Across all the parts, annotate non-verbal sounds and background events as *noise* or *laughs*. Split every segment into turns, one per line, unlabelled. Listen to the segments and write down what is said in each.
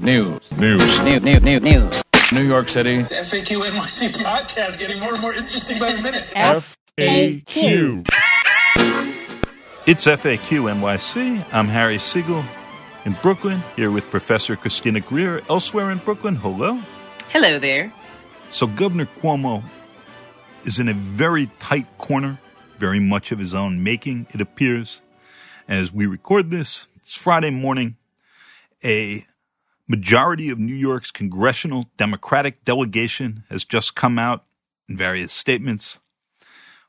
News.
News.
New, new, new, news.
New York City.
The FAQ NYC podcast getting more and more interesting by the minute.
FAQ.
It's FAQ NYC. I'm Harry Siegel in Brooklyn, here with Professor Christina Greer elsewhere in Brooklyn. Hello.
Hello there.
So, Governor Cuomo is in a very tight corner, very much of his own making, it appears. As we record this, it's Friday morning. A majority of New York's congressional Democratic delegation has just come out in various statements,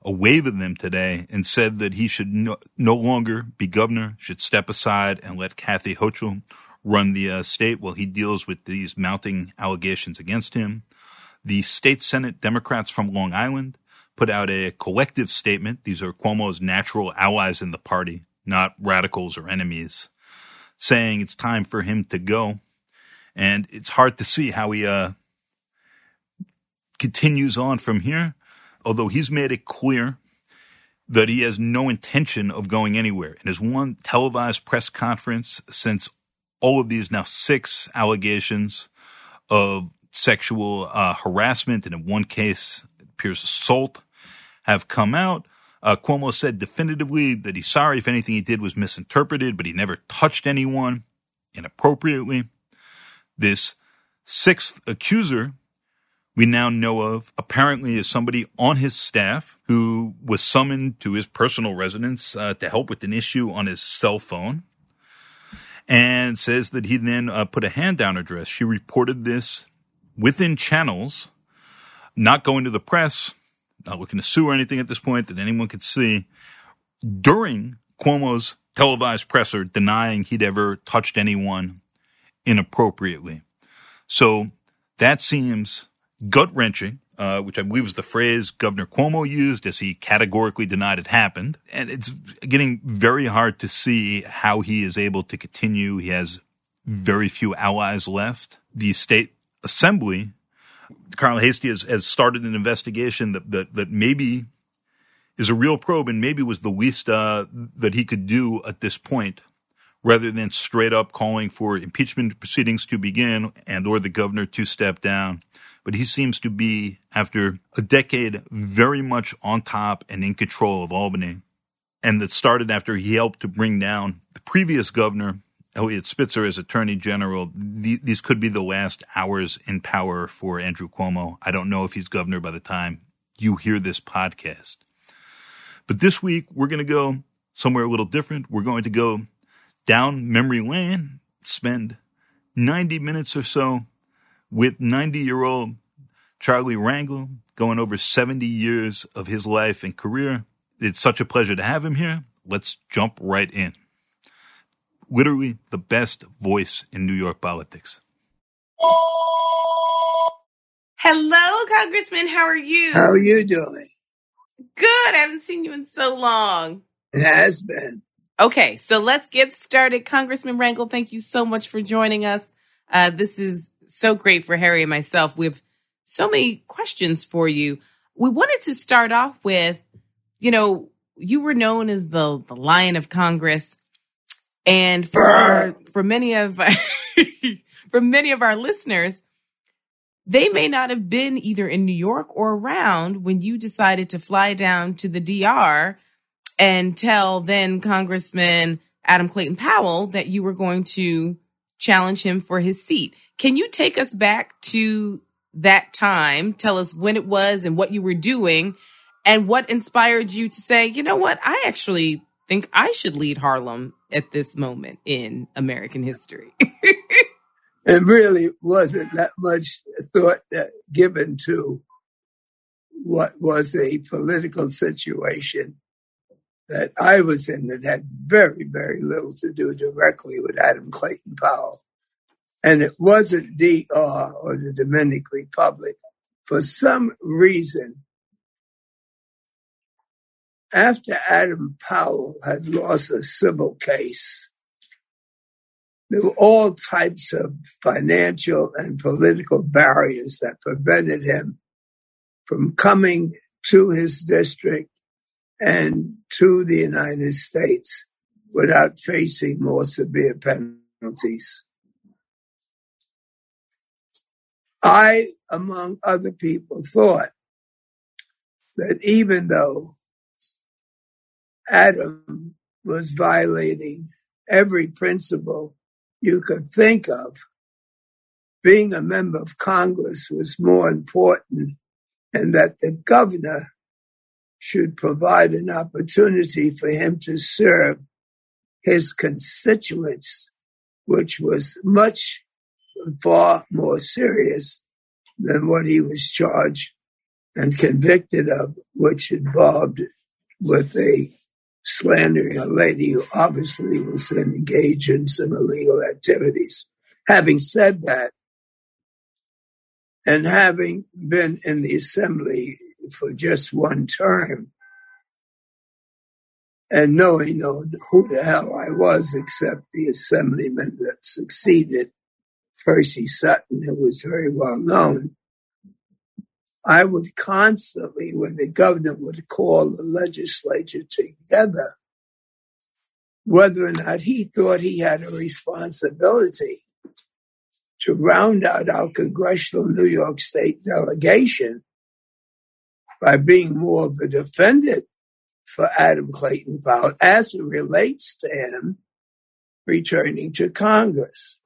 a wave of them today, and said that he should no, no longer be governor, should step aside and let Kathy Hochul run the uh, state while he deals with these mounting allegations against him. The state Senate Democrats from Long Island put out a collective statement. These are Cuomo's natural allies in the party, not radicals or enemies, saying it's time for him to go and it's hard to see how he uh, continues on from here. Although he's made it clear that he has no intention of going anywhere. In his one televised press conference, since all of these now six allegations of sexual uh, harassment, and in one case, it appears assault, have come out. Uh, Cuomo said definitively that he's sorry if anything he did was misinterpreted, but he never touched anyone inappropriately. This sixth accuser we now know of apparently is somebody on his staff who was summoned to his personal residence uh, to help with an issue on his cell phone and says that he then uh, put a hand down address. She reported this within channels, not going to the press, not looking to sue or anything at this point that anyone could see during Cuomo's televised presser denying he'd ever touched anyone inappropriately. So that seems gut wrenching, uh, which I believe is the phrase Governor Cuomo used as he categorically denied it happened. And it's getting very hard to see how he is able to continue. He has very few allies left. The state assembly, Carl Heastie has, has started an investigation that, that, that maybe is a real probe and maybe was the least uh, that he could do at this point rather than straight up calling for impeachment proceedings to begin and or the governor to step down. But he seems to be, after a decade, very much on top and in control of Albany. And that started after he helped to bring down the previous governor, Eliot Spitzer, as attorney general. These could be the last hours in power for Andrew Cuomo. I don't know if he's governor by the time you hear this podcast. But this week, we're going to go somewhere a little different. We're going to go down memory lane, spend 90 minutes or so with 90 year old Charlie Rangel, going over 70 years of his life and career. It's such a pleasure to have him here. Let's jump right in. Literally the best voice in New York politics.
Hello, Congressman. How are you?
How are you doing?
Good. I haven't seen you in so long.
It has been.
Okay, so let's get started. Congressman Rangel, thank you so much for joining us. Uh, this is so great for Harry and myself. We have so many questions for you. We wanted to start off with, you know, you were known as the the Lion of Congress, and for for many of *laughs* for many of our listeners, they may not have been either in New York or around when you decided to fly down to the DR and tell then Congressman Adam Clayton Powell that you were going to challenge him for his seat. Can you take us back to that time? Tell us when it was and what you were doing and what inspired you to say, you know what? I actually think I should lead Harlem at this moment in American history. *laughs*
it really wasn't that much thought given to what was a political situation that I was in that had very, very little to do directly with Adam Clayton Powell. And it wasn't DR or the Dominican Republic. For some reason, after Adam Powell had lost a civil case, there were all types of financial and political barriers that prevented him from coming to his district and to the United States without facing more severe penalties. I, among other people, thought that even though Adam was violating every principle you could think of, being a member of Congress was more important and that the governor should provide an opportunity for him to serve his constituents, which was much far more serious than what he was charged and convicted of, which involved with a slandering a lady who obviously was engaged in some illegal activities. Having said that, and having been in the assembly for just one term, and knowing no, who the hell I was except the assemblyman that succeeded Percy Sutton, who was very well known, I would constantly, when the governor would call the legislature together, whether or not he thought he had a responsibility to round out our congressional New York State delegation by being more of a defendant for Adam Clayton Powell as it relates to him returning to Congress.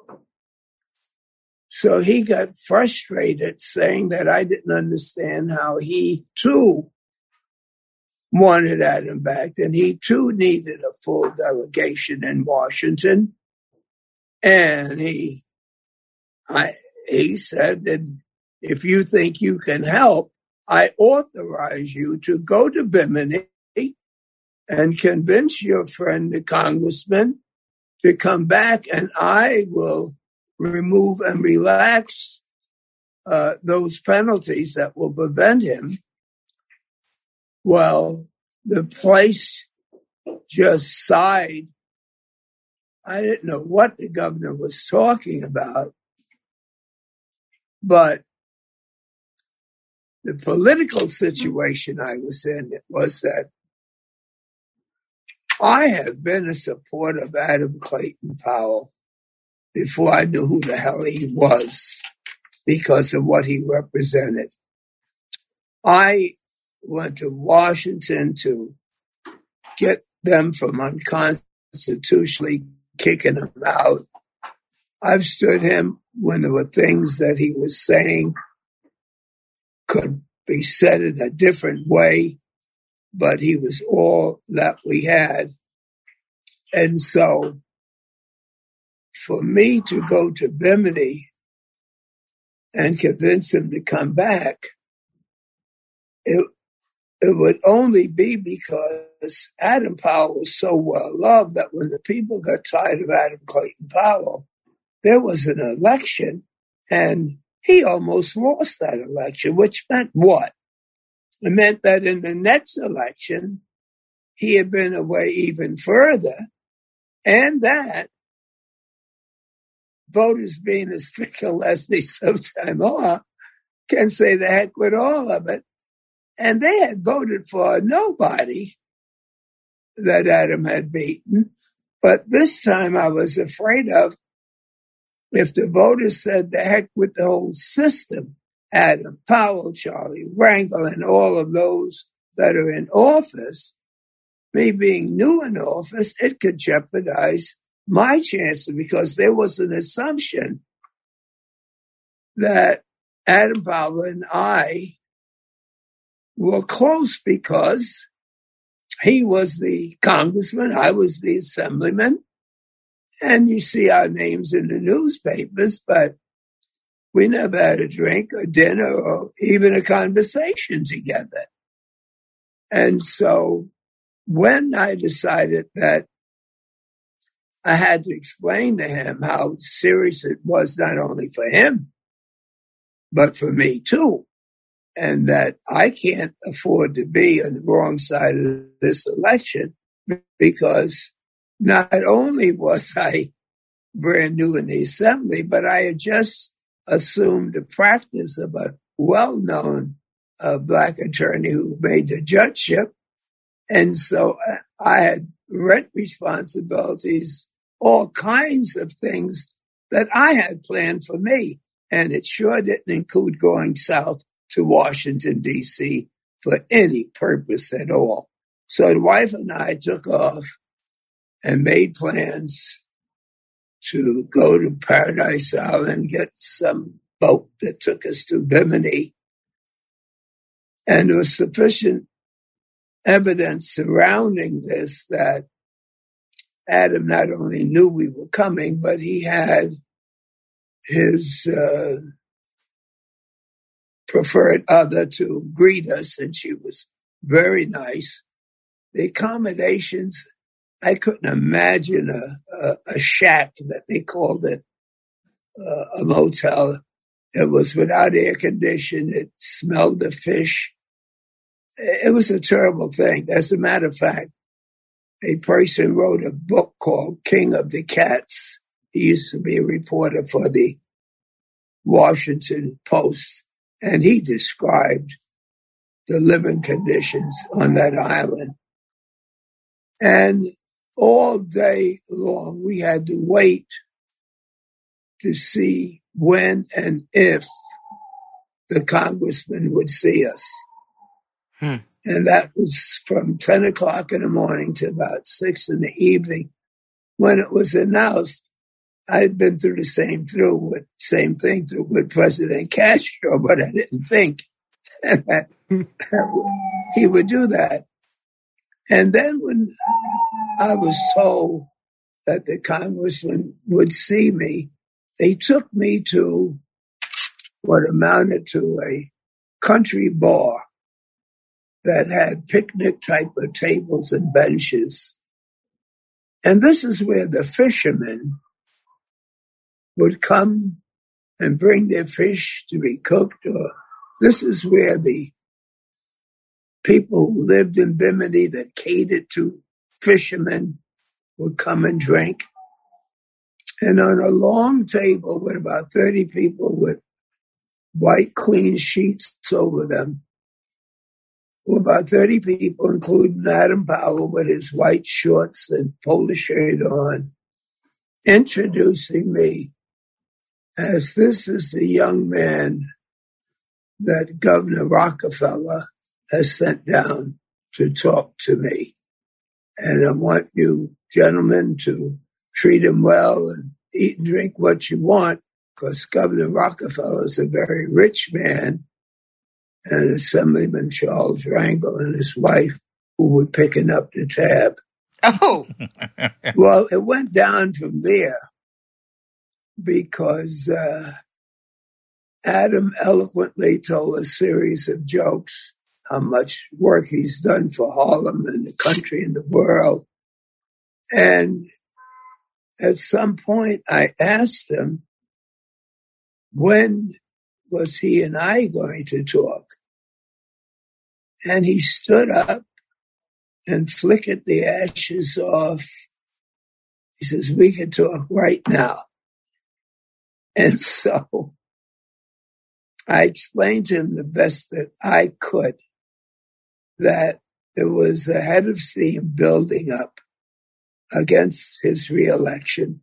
So he got frustrated saying that I didn't understand how he too wanted Adam back and he too needed a full delegation in Washington. And he, I, he said that if you think you can help, I authorize you to go to Bimini and convince your friend, the congressman, to come back and I will remove and relax uh, those penalties that will prevent him, well, the place just sighed. I didn't know what the governor was talking about, but the political mm-hmm. situation I was in was that I have been a supporter of Adam Clayton Powell before I knew who the hell he was because of what he represented. I went to Washington to get them from unconstitutionally kicking him out. I've stood him when there were things that he was saying could be said in a different way, but he was all that we had. And so for me to go to Bimini and convince him to come back, it, it would only be because Adam Powell was so well loved that when the people got tired of Adam Clayton Powell, there was an election and he almost lost that election, which meant what? It meant that in the next election, he had been away even further and that voters being as fickle as they *laughs* sometimes are can say the heck with all of it. And they had voted for nobody that Adam had beaten. But this time I was afraid of if the voters said the heck with the whole system, Adam, Powell, Charlie, Rangel, and all of those that are in office, me being new in office, it could jeopardize my chances because there was an assumption that Adam Powell and I were close because he was the congressman, I was the assemblyman, and you see our names in the newspapers, but we never had a drink or dinner or even a conversation together. And so when I decided that I had to explain to him how serious it was, not only for him, but for me too. And that I can't afford to be on the wrong side of this election because not only was *laughs* I brand new in the assembly, but I had just assumed the practice of a well known uh, black attorney who made the judgeship. And so uh, I had rent responsibilities all kinds of things that I had planned for me. And it sure didn't include going south to Washington, D.C. for any purpose at all. So the wife and I took off and made plans to go to Paradise Island, get some boat that took us to Bimini. And there was sufficient evidence surrounding this that Adam not only knew we were coming, but he had his uh, preferred other to greet us, and she was very nice. The accommodations, I couldn't imagine a, a, a shack that they called it uh, a motel. It was without air conditioning. It smelled of fish. It was a terrible thing. As a matter of fact, a person wrote a book called King of the Cats. He used to be a reporter for the Washington Post, and he described the living conditions on that island. And all day long, we had to wait to see when and if the congressman would see us. Hmm. And that was from 10 o'clock in the morning to about six in the evening. When it was announced, I'd been through the same through with same thing through with President Castro, *laughs* but I didn't think *laughs* that he would do that. And then when I was told that the congressman would see me, they took me to what amounted to a country bar that had picnic type of tables and benches. And this is where the fishermen would come and bring their fish to be cooked, or this is where the people who lived in Bimini that catered to fishermen would come and drink. And on a long table with about 30 people with white clean sheets over them, were about 30 people, including Adam Powell with his white shorts and polo shirt on, introducing me as this is the young man that Governor Rockefeller has sent down to talk to me. And I want you gentlemen to treat him well and eat and drink what you want because Governor Rockefeller is a very rich man and Assemblyman Charles Rangel and his wife who were picking up the tab.
Oh. *laughs*
well, it went down from there because uh, Adam eloquently told a series of jokes how much work he's done for Harlem and the country and the world. And at some point, I asked him, when was he and I going to talk? And he stood up and flickered the ashes off. He says, We can talk right now. *laughs* And so I explained to him the best that I could that there was a head of steam building up against his reelection.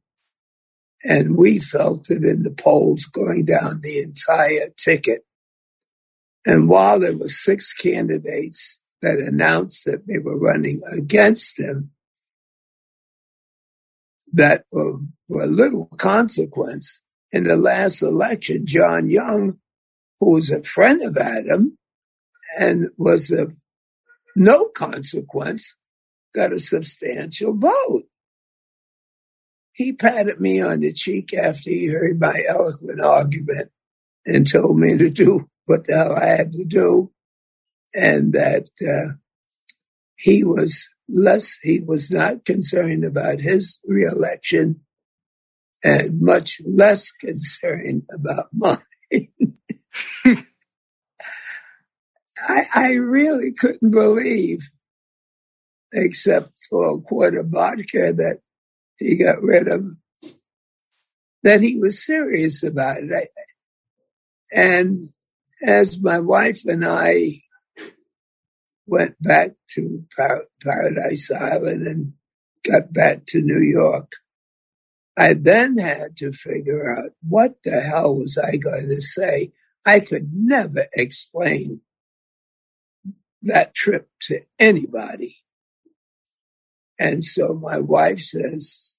And we felt it in the polls going down the entire ticket. And while there were six candidates that announced that they were running against him, that were, were little consequence, in the last election, John Young, who was a friend of Adam and was of no consequence, got a substantial vote. He patted me on the cheek after he heard my eloquent argument and told me to do what the hell I had to do, and that uh, he was less, he was not concerned about his reelection and much less concerned about *laughs* money. *laughs* I, I really couldn't believe, except for a quart of vodka that he got rid of, that he was serious about it. And as my wife and I went back to Paradise Island and got back to New York, I then had to figure out what the hell was I going to say. I could never explain that trip to anybody. And so my wife says,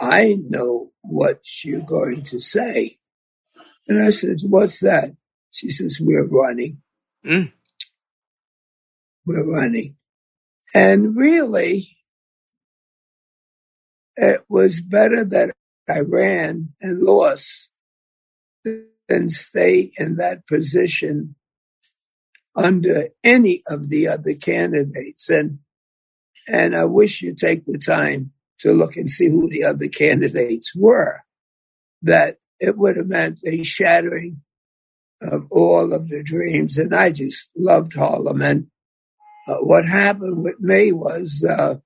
I know what you're going to say. And I said, What's that? She says, We're running.
Mm.
We're running. And really, it was better that I ran and lost than stay in that position under any of the other candidates. And and I wish you take the time to look and see who the other candidates were. That it would have meant a shattering of all of the dreams. And I just loved Harlem. And uh, what happened with me was uh,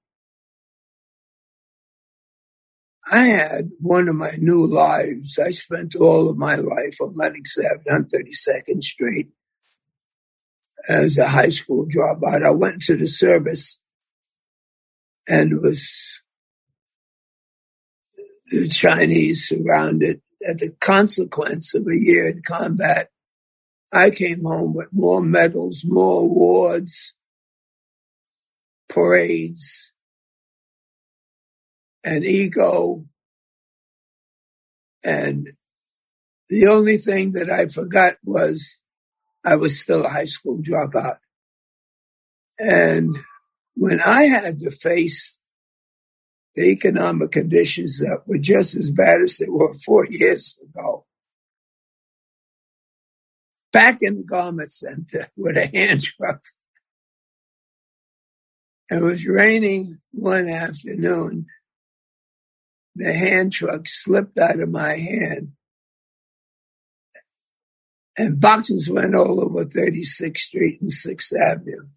I had one of my new lives. I spent all of my life on Lenox Avenue on 32nd Street as a high school dropout. I went to the service and was the Chinese surrounded. At the consequence of a year in combat, I came home with more medals, more awards, parades, and ego. And the only thing that I forgot was I was still a high school dropout. And when I had to face the economic conditions that were just as bad as they were four years ago, back in the garment center with a hand truck. It was raining one afternoon. The hand truck slipped out of my hand and boxes went all over 36th Street and 6th Avenue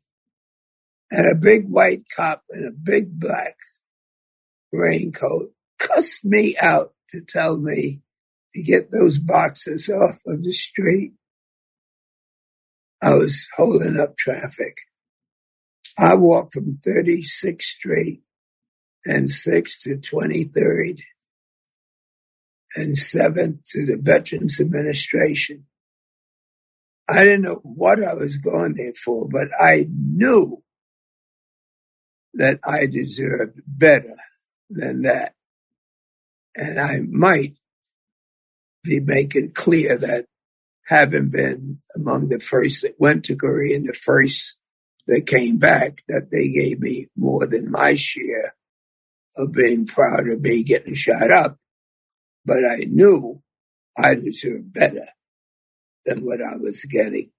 and a big white cop in a big black raincoat cussed me out to tell me to get those boxes off of the street. I was holding up traffic. I walked from 36th Street and 6th to 23rd and 7th to the Veterans Administration. I didn't know what I was going there for, but I knew that I deserved better than that. And I might be making clear that having been among the first that went to Korea and the first that came back, that they gave me more than my share of being proud of me getting shot up. But I knew I deserved better than what I was getting.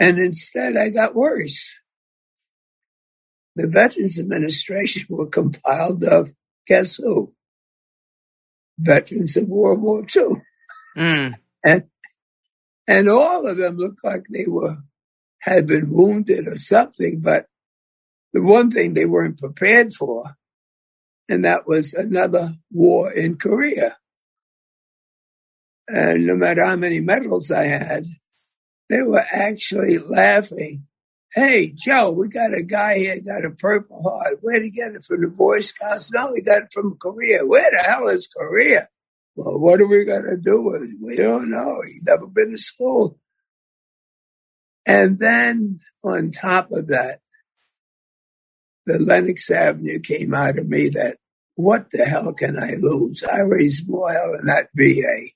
And instead, I got worse the Veterans Administration were compiled of guess who? Veterans of World War II.
Mm.
And and all of them looked like they were had been wounded or something, but the one thing they weren't prepared for, and that was another war in Korea. And no matter how many medals I had, they were actually laughing Hey, Joe, we got a guy here got a Purple Heart. Where'd he get it from the Boy Scouts? No, he got it from Korea. Where the hell is Korea? Well, what are we going to do with it? We don't know. He's never been to school. And then on top of that, the Lenox Avenue came out of me that what the hell can I lose? I raised more hell in that VA.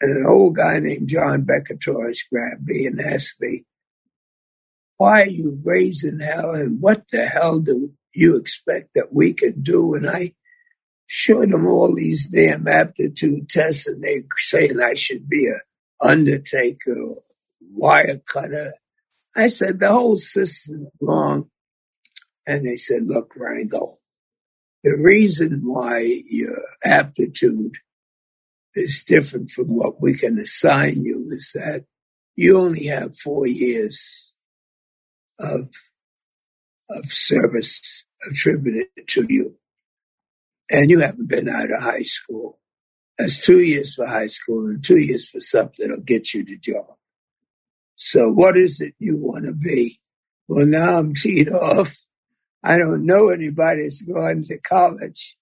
And an old guy named John Becatorris grabbed me and asked me, why are you raising hell and what the hell do you expect that we can do? And I showed them all these damn aptitude tests and they saying I should be a undertaker or wire cutter. I said, the whole system is wrong. And they said, look, Rangel, the reason why your aptitude is different from what we can assign you is that you only have four years of, of service attributed to you. And you haven't been out of high school. That's two years for high school and two years for something that'll get you the job. So what is it you want to be? Well, now I'm teed off. I don't know anybody that's going to college.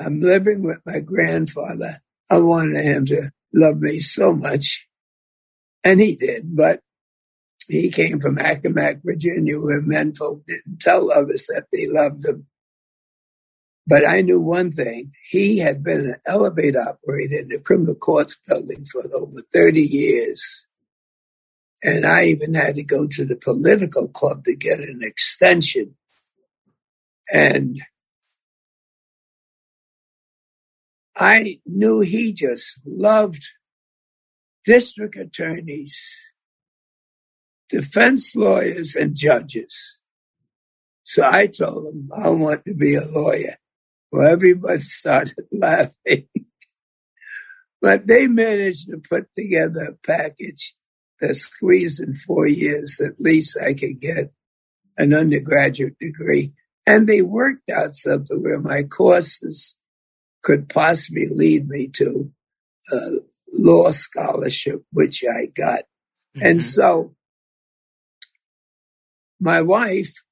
I'm living with my grandfather. I wanted him to love me so much. And he did, but he came from Accomack, Virginia, where men folk didn't tell others that they loved them. But I knew one thing. He had been an elevator operator in the criminal courts building for over 30 years. And I even had to go to the political club to get an extension. And I knew he just loved district attorneys, defense lawyers, and judges. So I told him I want to be a lawyer. Well, everybody *laughs* started laughing. but they managed to put together a package that squeezed in four years, at least I could get an undergraduate degree. And they worked out something where my courses could possibly lead me to a law scholarship, which I got. Mm-hmm. And so my wife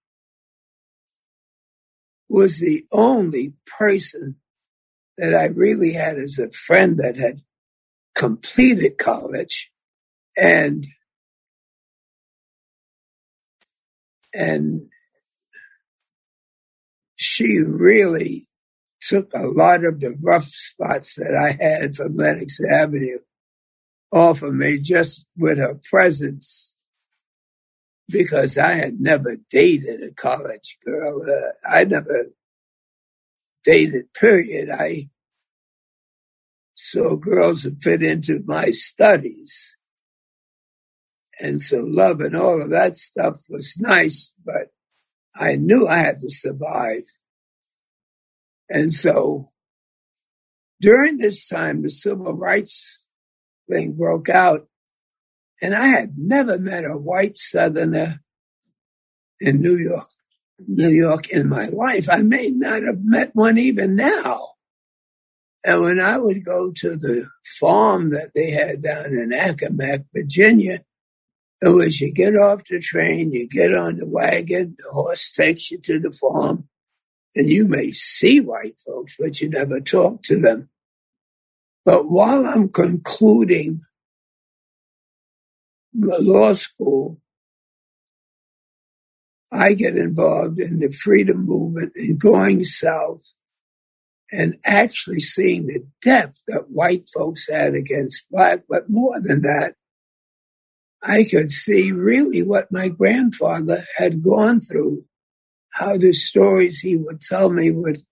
was the only person that I really had as a friend that had completed college and and she really took a lot of the rough spots that I had from Lenox Avenue off of me just with her presence because I had never dated a college girl. Uh, I never dated, period. I saw girls that fit into my studies. And so love and all of that stuff was nice, but I knew I had to survive. And so during this time, the civil rights thing broke out. And I had never met a white Southerner in New York, New York in my life. I may not have met one even now. And when I would go to the farm that they had down in Accomack, Virginia, it was you get off the train, you get on the wagon, the horse takes you to the farm, and you may see white folks, but you never talk to them. But while I'm concluding my law school, I get involved in the freedom movement and going south and actually seeing the depth that white folks had against black. But more than that, I could see really what my grandfather had gone through how the stories he would tell me would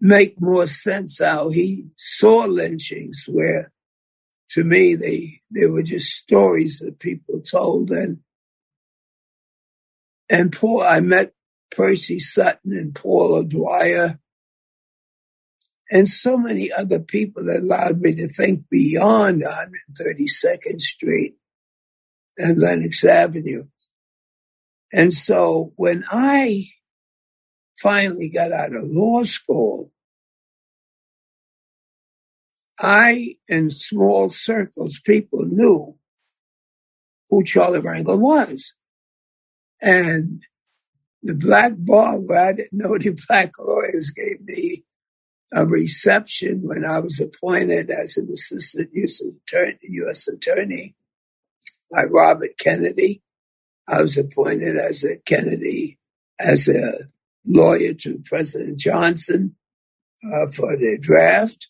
make more sense how he saw lynchings where to me they they were just stories that people told and and Paul I met Percy Sutton and Paul O'Dwyer and so many other people that allowed me to think beyond 132nd Street and Lenox Avenue. And so when I finally got out of law school, I, in small circles, people knew who Charlie Rangel was. And the black bar where I didn't know the *laughs* black lawyers gave me a reception when I was appointed as an assistant U.S. attorney, US attorney by Robert Kennedy. I was appointed as a Kennedy, as a lawyer to President Johnson uh, for the draft.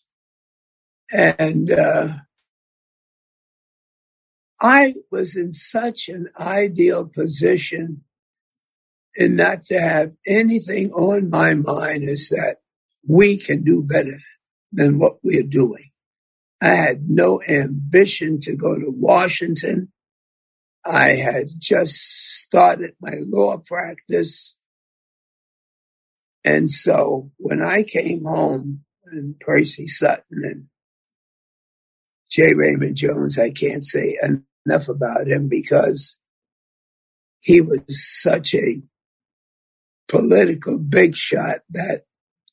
And uh, I was in such an ideal position in not to have anything on my mind is that we can do better than what we're doing. I had no ambition to go to Washington. I had just started my law practice. And so when I came home and Percy Sutton and J. Raymond Jones, I can't say enough about him because he was such a political big shot that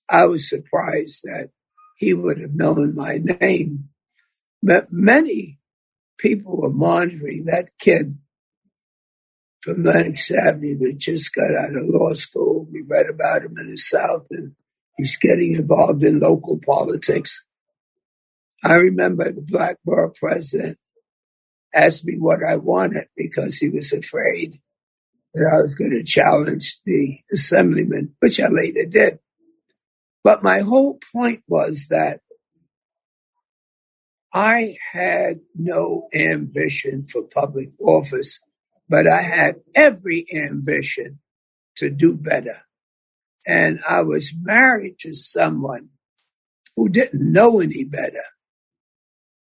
I was surprised that he would have known my name. But many people were monitoring that kid from Lenox Avenue that just got out of law school. We read about him in the South and He's getting involved in local politics. I remember the black borough president asked me what I wanted because he was afraid that I was going to challenge the assemblyman, which I later did. But my whole point was that I had no ambition for public office, but I had every ambition to do better. And I was married to someone who didn't know any better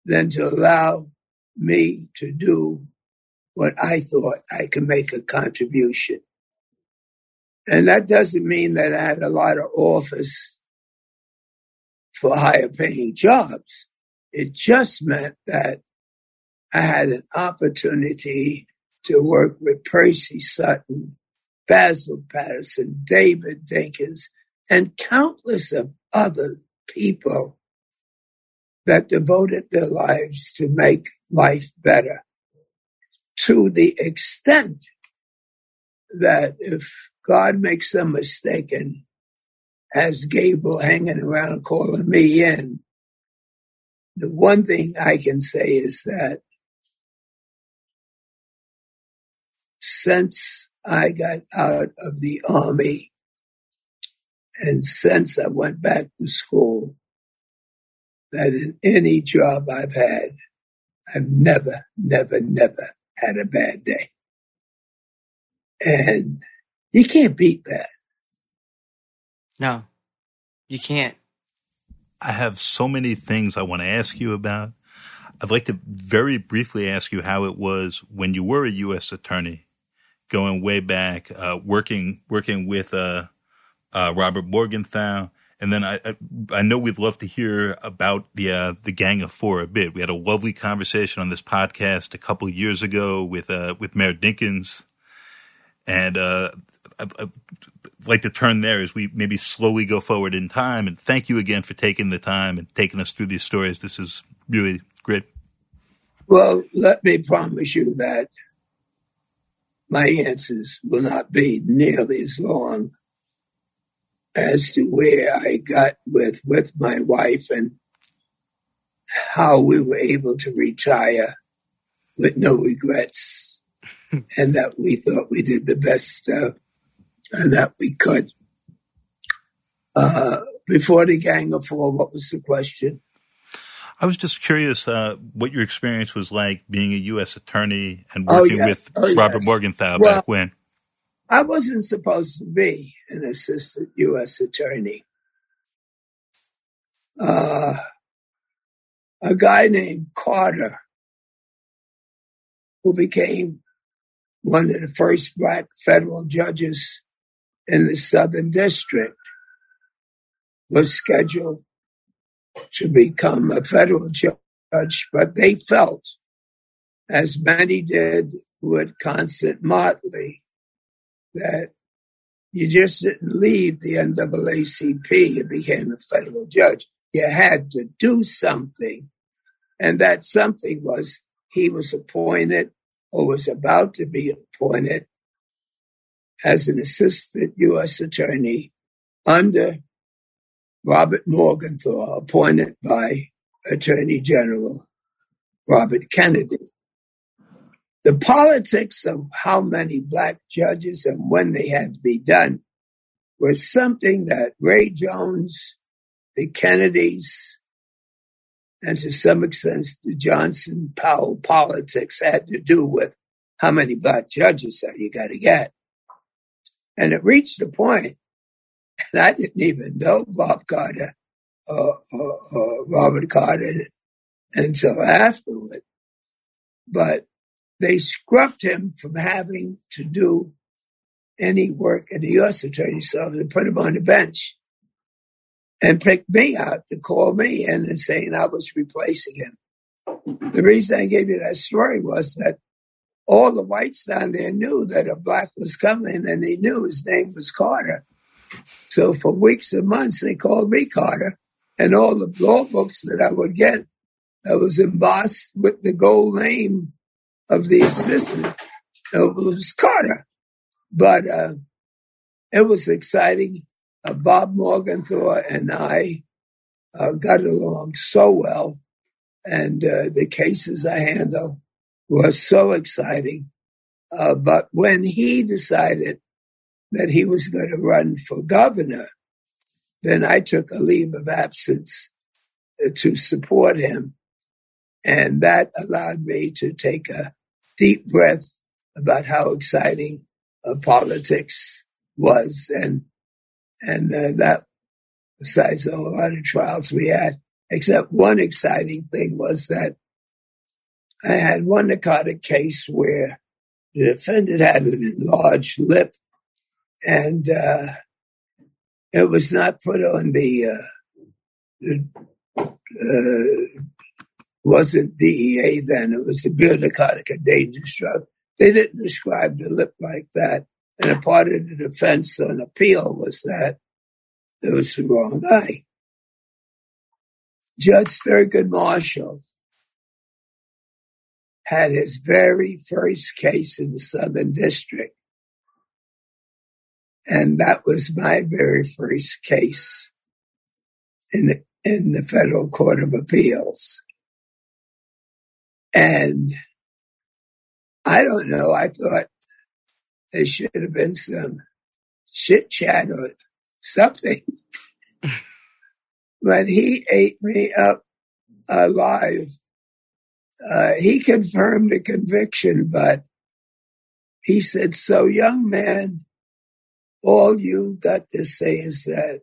than to allow me to do what I thought I could make a contribution. And that doesn't mean that I had a lot of office for higher paying jobs. It just meant that I had an opportunity to work with Percy Sutton, Basil Paterson, David Dinkins, and countless of other people that devoted their lives to make life better. To the extent that if God makes a mistake and has Gabriel hanging around calling me in, the one thing I can say is that since I got out of the army and since I went back to school, that in any job I've had, I've never, never, never had a bad day. And you can't beat that.
No, you can't.
I have so many things I want to ask you about. I'd like to very briefly ask you how it was when you were a U.S. attorney, going way back, uh, working working with uh, uh, Robert Morgenthau, and then I, I, I know we'd love to hear about the uh, the Gang of Four a bit. We had a lovely conversation on this podcast a couple years ago with uh, with Mayor Dinkins, and uh, I, like to turn there as we maybe slowly go forward in time. And thank you again for taking the time and taking us through these stories. This is really great.
Well, let me promise you that my answers will not be nearly as long as to where I got with with my wife and how we were able to retire with no regrets *laughs* and that we thought we did the best uh, that we could. Uh, before the Gang of Four, what was the question?
I was just curious uh, what your experience was like being a U.S. attorney and oh, working oh, yes. with oh, Robert yes. Morgenthau well, back when.
I wasn't supposed to be an assistant U.S. attorney. Uh, a guy named Carter, who became one of the first black federal judges in the Southern District, was scheduled to become a federal judge, but they felt, as many did with Constance Motley, that you just didn't leave the NAACP and became a federal judge. You had to do something. And that something was he was appointed or was about to be appointed as an assistant U.S. attorney under Robert Morgenthau, appointed by Attorney General Robert Kennedy. The politics of how many black judges and when they had to be done was something that Ray Jones, the Kennedys, and to some extent the Johnson Powell politics had to do with how many black judges are you got to get. And it reached a point, and I didn't even know Bob Carter or, or, or Robert Carter until afterward. But they scrubbed him from having to do any work at the U.S. Attorney's Office and put him on the bench and picked me out to call me in and saying I was replacing him. The reason I gave you that story was that all the whites down there knew that a black was coming and they knew his name was Carter. So for weeks and months, they called me Carter and all the law books that I would get that was embossed with the gold name of the assistant. It was Carter. But uh, it was exciting. uh, Bob Morgenthau and I uh, got along so well, and uh, the cases I handled were so exciting. Uh, but when he decided that he was going to run for governor, then I took a leave of absence uh, to support him. And that allowed me to take a deep breath about how exciting uh, politics was. And, and uh, that, besides a lot of trials we had, except one exciting thing was that I had one narcotic case where the defendant had an enlarged lip and uh, it was not put on the, uh, the uh, wasn't DEA then. It was the narcotic a dangerous drug. They didn't describe the lip like that. And a part of the defense on appeal was that it was the wrong guy. Judge Thurgood Marshall had his very first case in the Southern District. And that was my very first case in the, in the Federal Court of Appeals. And I don't know, I thought there should have been some chit chat or something. *laughs* but he ate me up alive. Uh, he confirmed the conviction, but he said, So, young man, all you got to say is that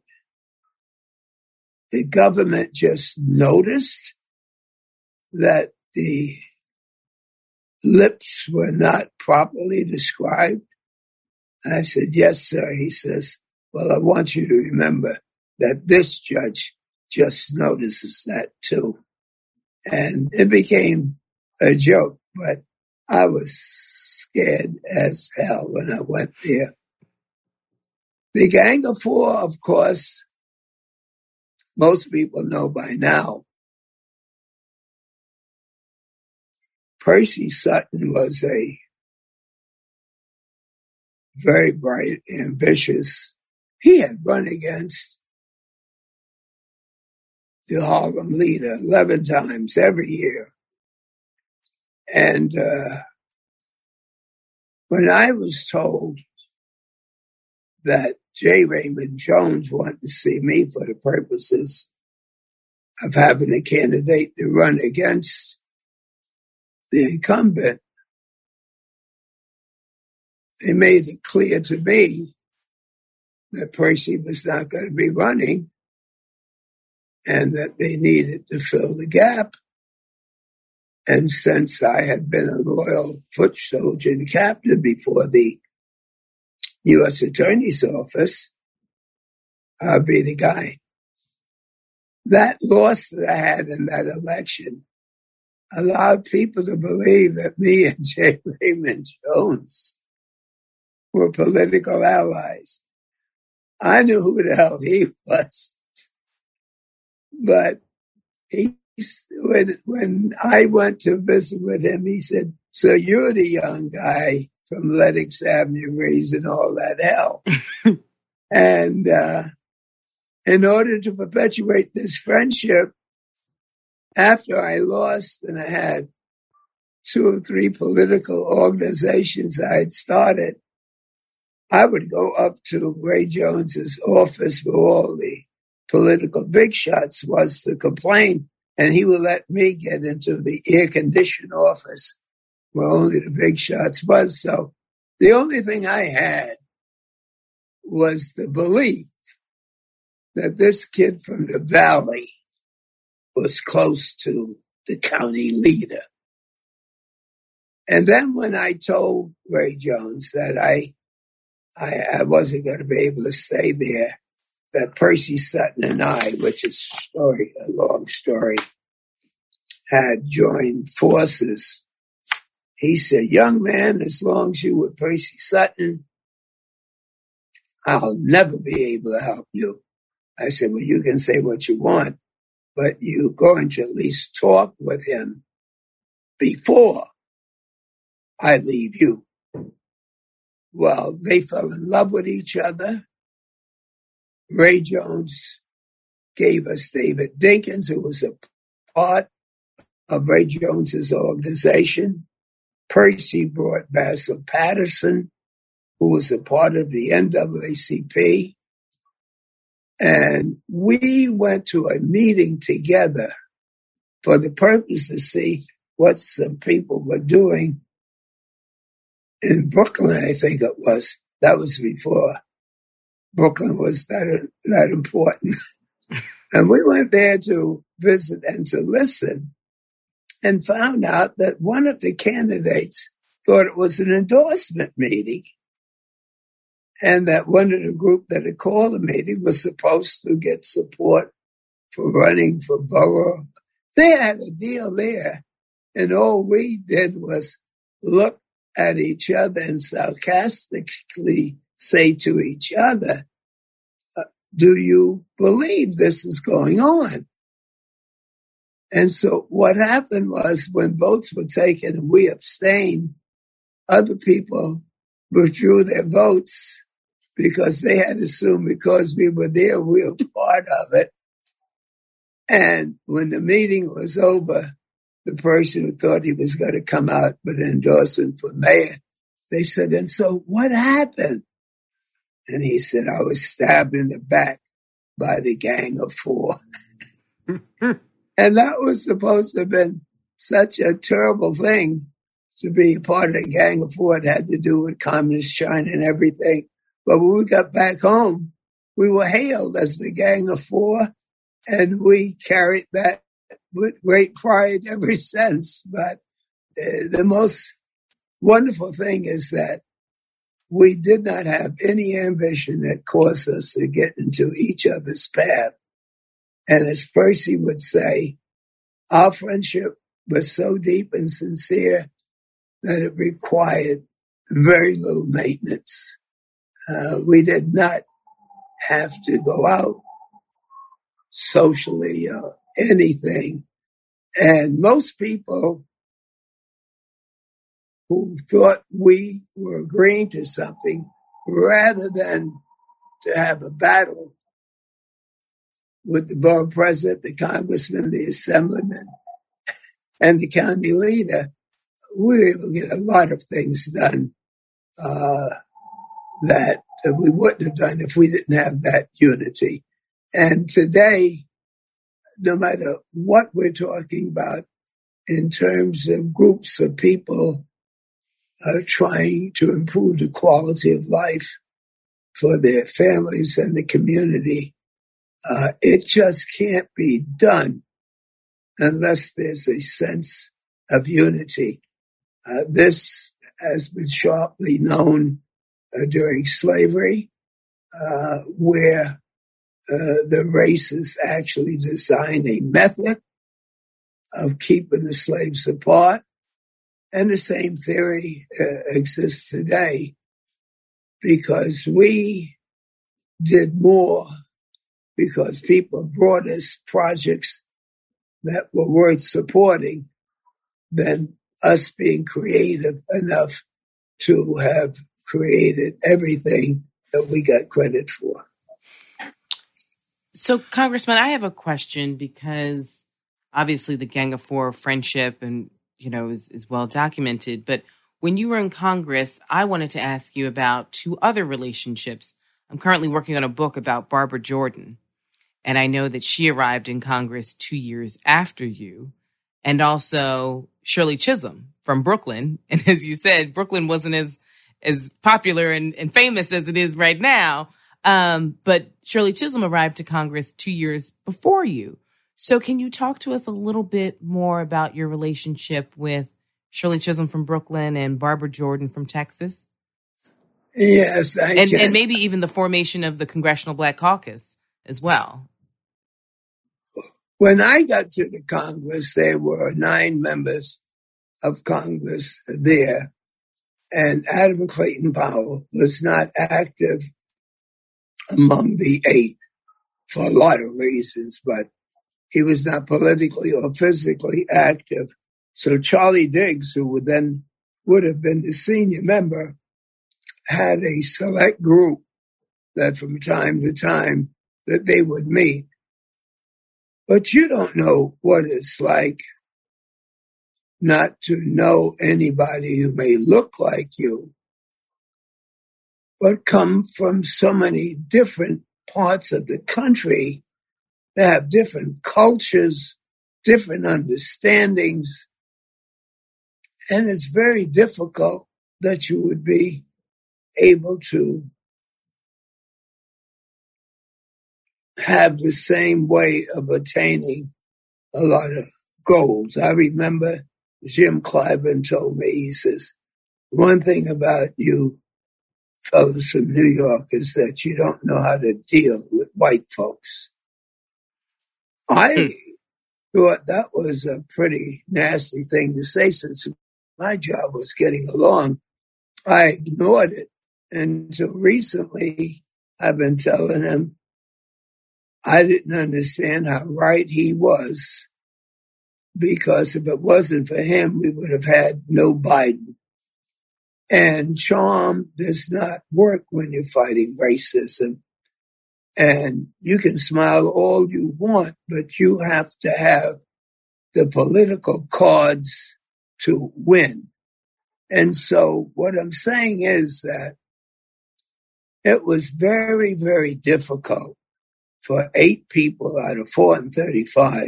the government just noticed that the lips were not properly described. I said, Yes, sir. He says, Well, I want you to remember that this judge just notices that too. And it became a joke, but I was scared as hell when I went there. The Gang of Four, of course, most people know by now. Percy Sutton was a very bright, ambitious. He had run against the Harlem leader 11 times every year. And uh, when I was told that J. Raymond Jones wanted to see me for the purposes of having a candidate to run against the incumbent, they made it clear to me that Percy was not going to be running and that they needed to fill the gap. And since I had been a loyal foot soldier and captain before the U.S. Attorney's Office, I'd be the guy. That loss that I had in that election allowed people to believe that me and *laughs* J. Raymond Jones were political allies. I knew who the hell he *laughs* was. But he, when, when I went to visit with him, he said, so you're the young guy from Lenox Avenue raising all that hell. *laughs* and, uh, in order to perpetuate this friendship, after I lost and I had two or three political organizations I had started, I would go up to Ray Jones's office where all the political big shots was to complain, and he would let me get into the air conditioned office where only the big shots was. So the only thing I had was the belief that this kid from the valley was close to the county leader. And then when I told Ray Jones that I, I, I wasn't going to be able to stay there, that Percy Sutton and I, which is a story, a long story, had joined forces. He said, young man, as long as you with Percy Sutton, I'll never be able to help you. I said, well, you can say what you want, but you're going to at least talk with him before I leave you. Well, they fell in love with each other. Ray Jones gave us David Dinkins, who was a part of Ray Jones's organization. Percy brought Basil Paterson, who was a part of the NAACP. And we went to a meeting together for the purpose to see what some people were doing in Brooklyn, I think it was. That was before Brooklyn was that, that important. *laughs* and we went there to visit and to listen and found out that one of the candidates thought it was an endorsement meeting and that one of the group that had called the meeting was supposed to get support for running for borough. They had a deal there, and all we did was look at each other and sarcastically say to each other, uh, Do you believe this is going on? And so what happened was when votes were taken and we abstained, other people withdrew their votes because they had assumed because we were there, we were part of it. And when the meeting was over, the person who thought he was going to come out with an endorsement for mayor, they said, and so what happened? And he said, I was stabbed in the back by the gang of four. *laughs* and that was supposed to have been such a terrible thing to be part of a gang of four. It had to do with communist China and everything. But when we got back home, we were hailed as the gang of four, and we carried that with great pride ever *laughs* since. But uh, the most wonderful thing is that we did not have any ambition that caused us to get into each other's path. And as Percy would say, our friendship was so deep and sincere that it required very little maintenance. Uh, we did not have to go out socially or anything. And most people who thought we were agreeing to something rather than to have a battle with the borough president, the congressman, the assemblyman, and the county leader, we were able to get a lot of things done uh, that we wouldn't have done if we didn't have that unity. And today, no matter what we're talking about in terms of groups of people uh, trying to improve the quality of life for their families and the community, uh, it just can't be done unless there's a sense of unity. Uh, this has been sharply known uh, during slavery, uh, where uh, the races actually designed a method of keeping the slaves apart. And the same theory uh, exists today because we did more because people brought us projects that were worth supporting than us being creative enough to have created everything that we got credit for.
So, Congressman, I have a question because obviously the Gang of Four friendship and you know is, is well documented. But when you were in Congress, I wanted to ask you about two other relationships. I'm currently working on a book about Barbara Jordan, and I know that she arrived in Congress two years after you, and also Shirley Chisholm from Brooklyn. *laughs* And as you said, Brooklyn wasn't as as popular and, and famous as it is right now. Um, but Shirley Chisholm arrived to Congress two years before you. So can you talk to us a little bit more about your relationship with Shirley Chisholm from Brooklyn and Barbara Jordan from Texas?
Yes, I
and,
can.
and maybe even the formation of the Congressional Black Caucus as well.
When I got to the Congress, there were nine members of Congress there, and Adam Clayton Powell was not active among the eight for a lot of reasons, but he was not politically or physically active. So Charlie Diggs, who would then would have been the senior member, had a select group that from time to time that they would meet. But you don't know what it's like not to know anybody who may look like you, but come from so many different parts of the country that have different cultures, different understandings. And it's very difficult that you would be able to have the same way of attaining a lot of goals. I remember Jim Clyburn told me, he says, one thing about you fellows from New York is that you don't know how to deal with white folks. I hmm. thought that was a pretty nasty thing to say since my job was getting along. I ignored it until recently. I've been telling him I didn't understand how right he was because if it wasn't for him, we would have had no Biden. And charm does not work when you're fighting racism. And you can smile all you want, but you have to have the political cards to win. And so what I'm saying is that it was very, very difficult for eight people out of 435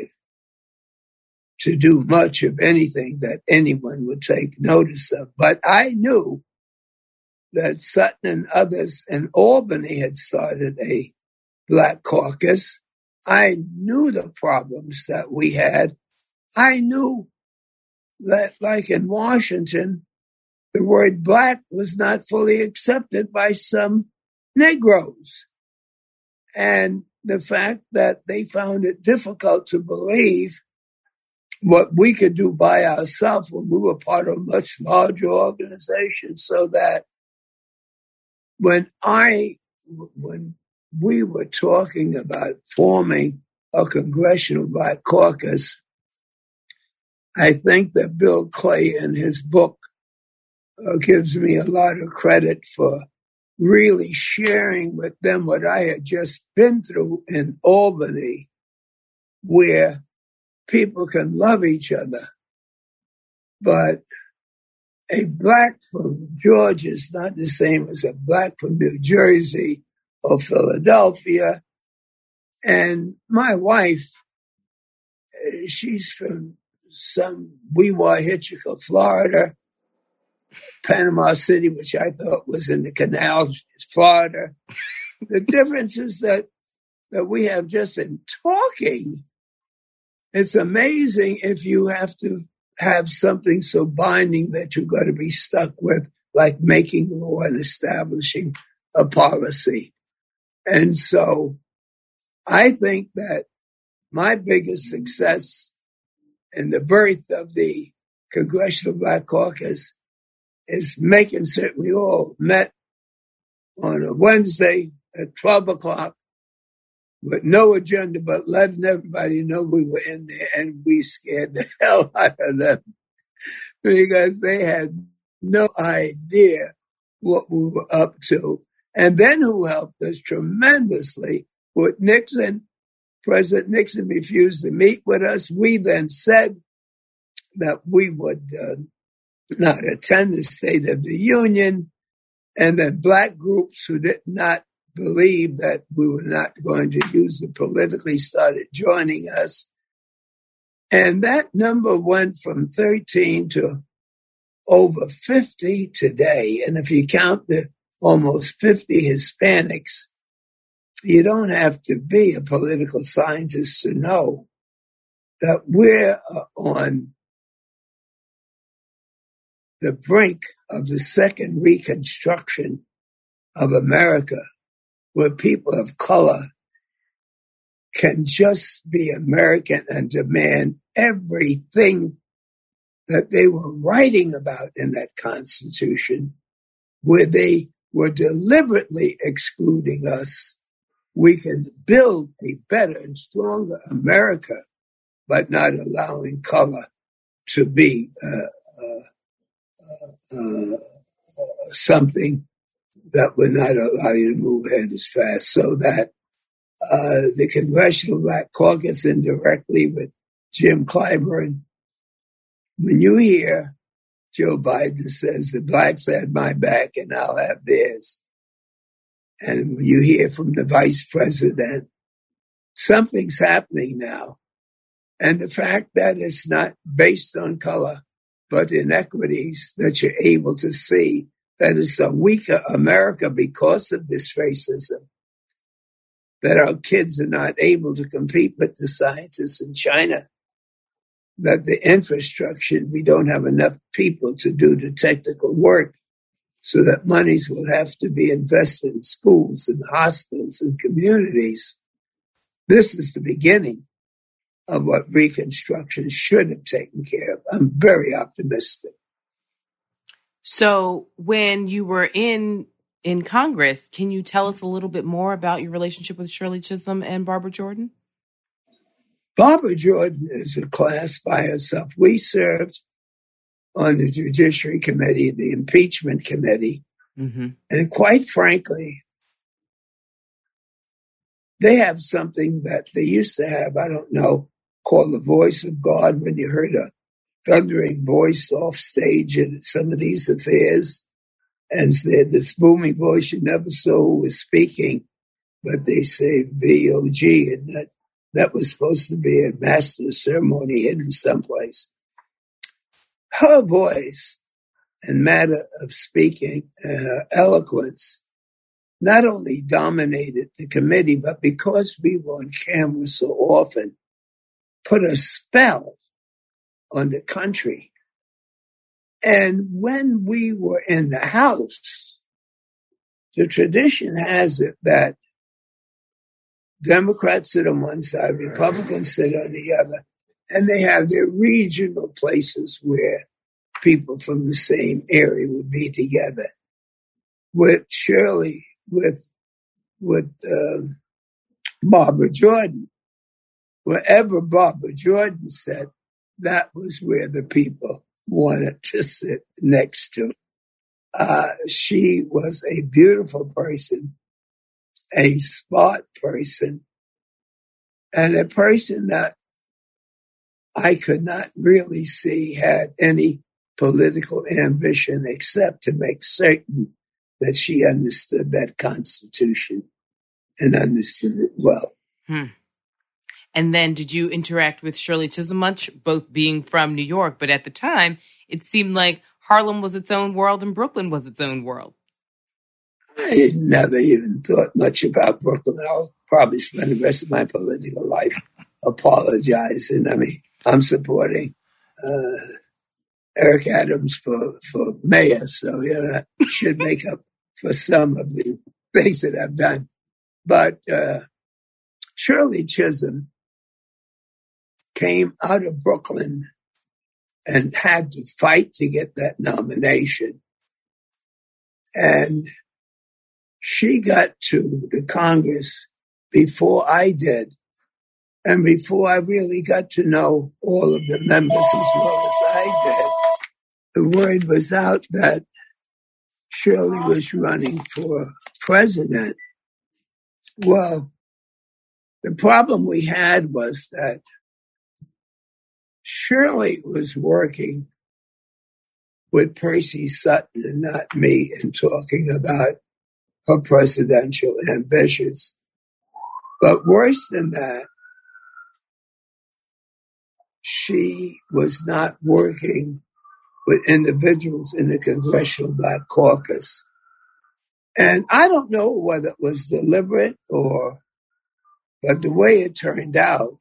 to do much of anything that anyone would take notice of. But I knew that Sutton and others in Albany had started a black caucus. I knew the problems that we had. I knew that, like in Washington, the word black was not fully accepted by some Negroes. And the fact that they found it difficult to believe what we could do by ourselves when we were part of a much larger organization so that when I, when we were talking about forming a congressional black caucus, I think that Bill Clay in his book uh, gives me a lot of credit for really sharing with them what I had just been through in Albany, where people can love each other. But a black from Georgia is not the same as a black from New Jersey or Philadelphia. And my wife, eh, she's from some Wewahitchka, Florida. Panama City, which I thought was in the canals, Florida. the difference is that that we have just in talking. It's amazing if you have to have something so binding that you've got to be stuck with, like making law and establishing a policy. And so I think that my biggest success in the birth of the Congressional Black Caucus is making certain we all met on a Wednesday at 12 o'clock with no agenda, but letting everybody know we were in there and we scared the *laughs* hell out of them because they had no idea what we were up to. And then who helped us tremendously with Nixon. President Nixon refused to meet with us. We then said that we would uh, not attend the State of the Union, and then black groups who did not believe that we were not going to use it politically started joining us. And that number went from 13 to over 50 today. And if you count the almost 50 Hispanics, you don't have to be a political scientist to know that we're uh, on the brink of the second reconstruction of America, where people of color can just be American and demand everything that they were writing about in that Constitution, where they were deliberately excluding us. We can build a better and stronger America, but not allowing color to be uh, uh, uh, something that would not allow you to move ahead as fast. So that uh, the Congressional Black Caucus indirectly with Jim Clyburn. When you hear Joe Biden says the blacks had my back and I'll have theirs, and you hear from the vice president, something's happening now. And the fact that it's not based on color, but inequities that you're able to see that it's a weaker America because of this racism. That our kids are not able to compete with the scientists in China. That the infrastructure, we don't have enough people to do the technical work. So that monies will have to be invested in schools and hospitals and communities. This is the beginning of what Reconstruction should have taken care of. I'm very optimistic.
So, when you were in in Congress, can you tell us a little bit more about your relationship with Shirley Chisholm and Barbara Jordan?
Barbara Jordan is a class by herself. We served on the Judiciary Committee, the Impeachment Committee, mm-hmm. and quite frankly, they have something that they used to have. I don't know called the voice of God when you heard a thundering voice off stage in some of these affairs. And this booming voice you never saw who was speaking, but they say V-O-G, and that, that was supposed to be a master ceremony hidden someplace. Her voice and matter of speaking and her eloquence not only dominated the committee, but because we were on camera so often, put a spell on the country. And when we were in the house, the tradition has it that Democrats sit on one side, Republicans sit on the other, and they have their regional places where people from the same area would be together. With Shirley, with with uh, Barbara Jordan, wherever Barbara Jordan sat, that was where the people wanted to sit next to. Uh, she was a beautiful person, a smart person, and a person that I could not really see had any political ambition except to make certain that she understood that Constitution and understood it well. Hmm.
And then did you interact with Shirley Chisholm much, both being from New York, but at the time it seemed like Harlem was its own world and Brooklyn was its own world.
I had never even thought much about Brooklyn. I'll probably spend the rest of my political life apologizing. I mean, I'm supporting uh, Eric Adams for, for mayor, so yeah, that should make up for some of the things that I've done. But uh, Shirley Chisholm came out of Brooklyn and had to fight to get that nomination. And she got to the Congress before I did. And before I really got to know all of the members as well as I did, the word was out that Shirley was running for president. Well, the problem we had was that Shirley was working with Percy Sutton and not me in talking about her presidential ambitions. But worse than that, she was not working with individuals in the Congressional Black Caucus. And I don't know whether it was deliberate or, but the way it turned out,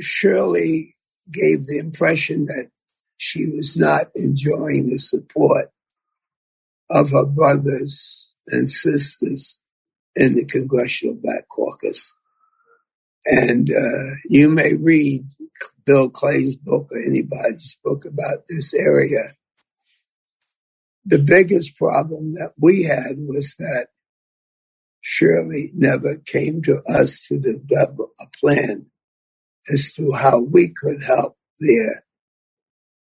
Shirley gave the impression that she was not enjoying the support of her brothers and sisters in the Congressional Black Caucus. And uh, you may read Bill Clay's book or anybody's book about this area. The biggest problem that we had was that Shirley never came to us to develop a plan as to how we could help there.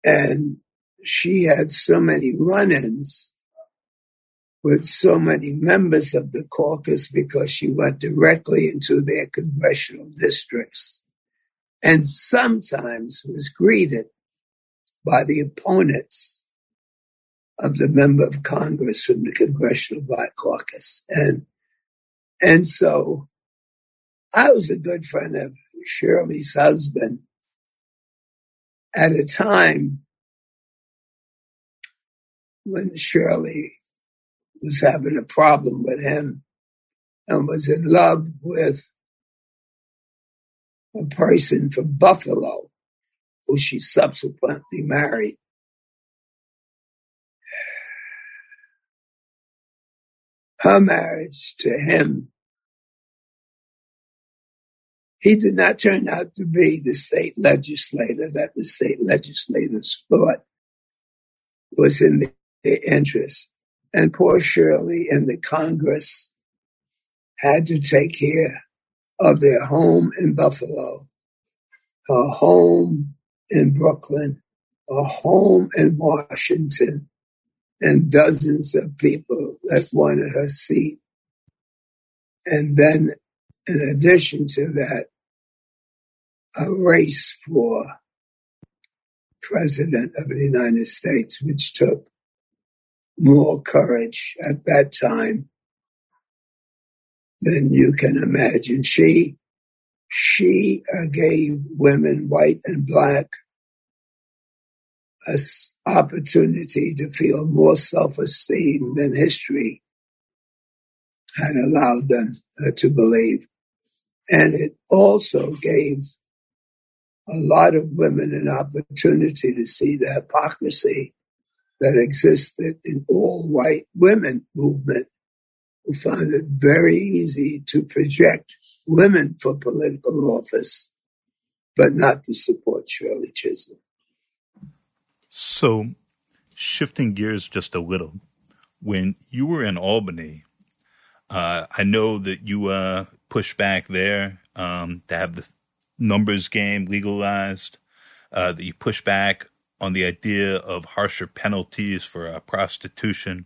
And she had so many run ins with so many members of the caucus because she went directly into their congressional districts and sometimes was greeted by the opponents of the member of Congress from the Congressional Black Caucus. And, and so I was a good friend of Shirley's husband at a time when Shirley was having a problem with him and was in love with a person from Buffalo who she subsequently married. Her marriage to him, he did not turn out to be the state legislator that the state legislators thought was in their interest. And poor Shirley and the Congress had to take care of their home in Buffalo, her home in Brooklyn, a home in Washington, and dozens of people that wanted her seat. And then, in addition to that, a race for president of the United States, which took more courage at that time than you can imagine. She she uh, gave women, white and black, an opportunity to feel more self-esteem than history had allowed them uh, to believe. And it also gave a lot of women an opportunity to see the hypocrisy that existed in all white women movement who found it very easy to project women for political office, but not to support Shirley Chisholm.
So, shifting gears just a little, when you were in Albany, uh, I know that you uh, pushed back there um, to have the numbers game legalized, uh, that you pushed back on the idea of harsher penalties for uh, prostitution.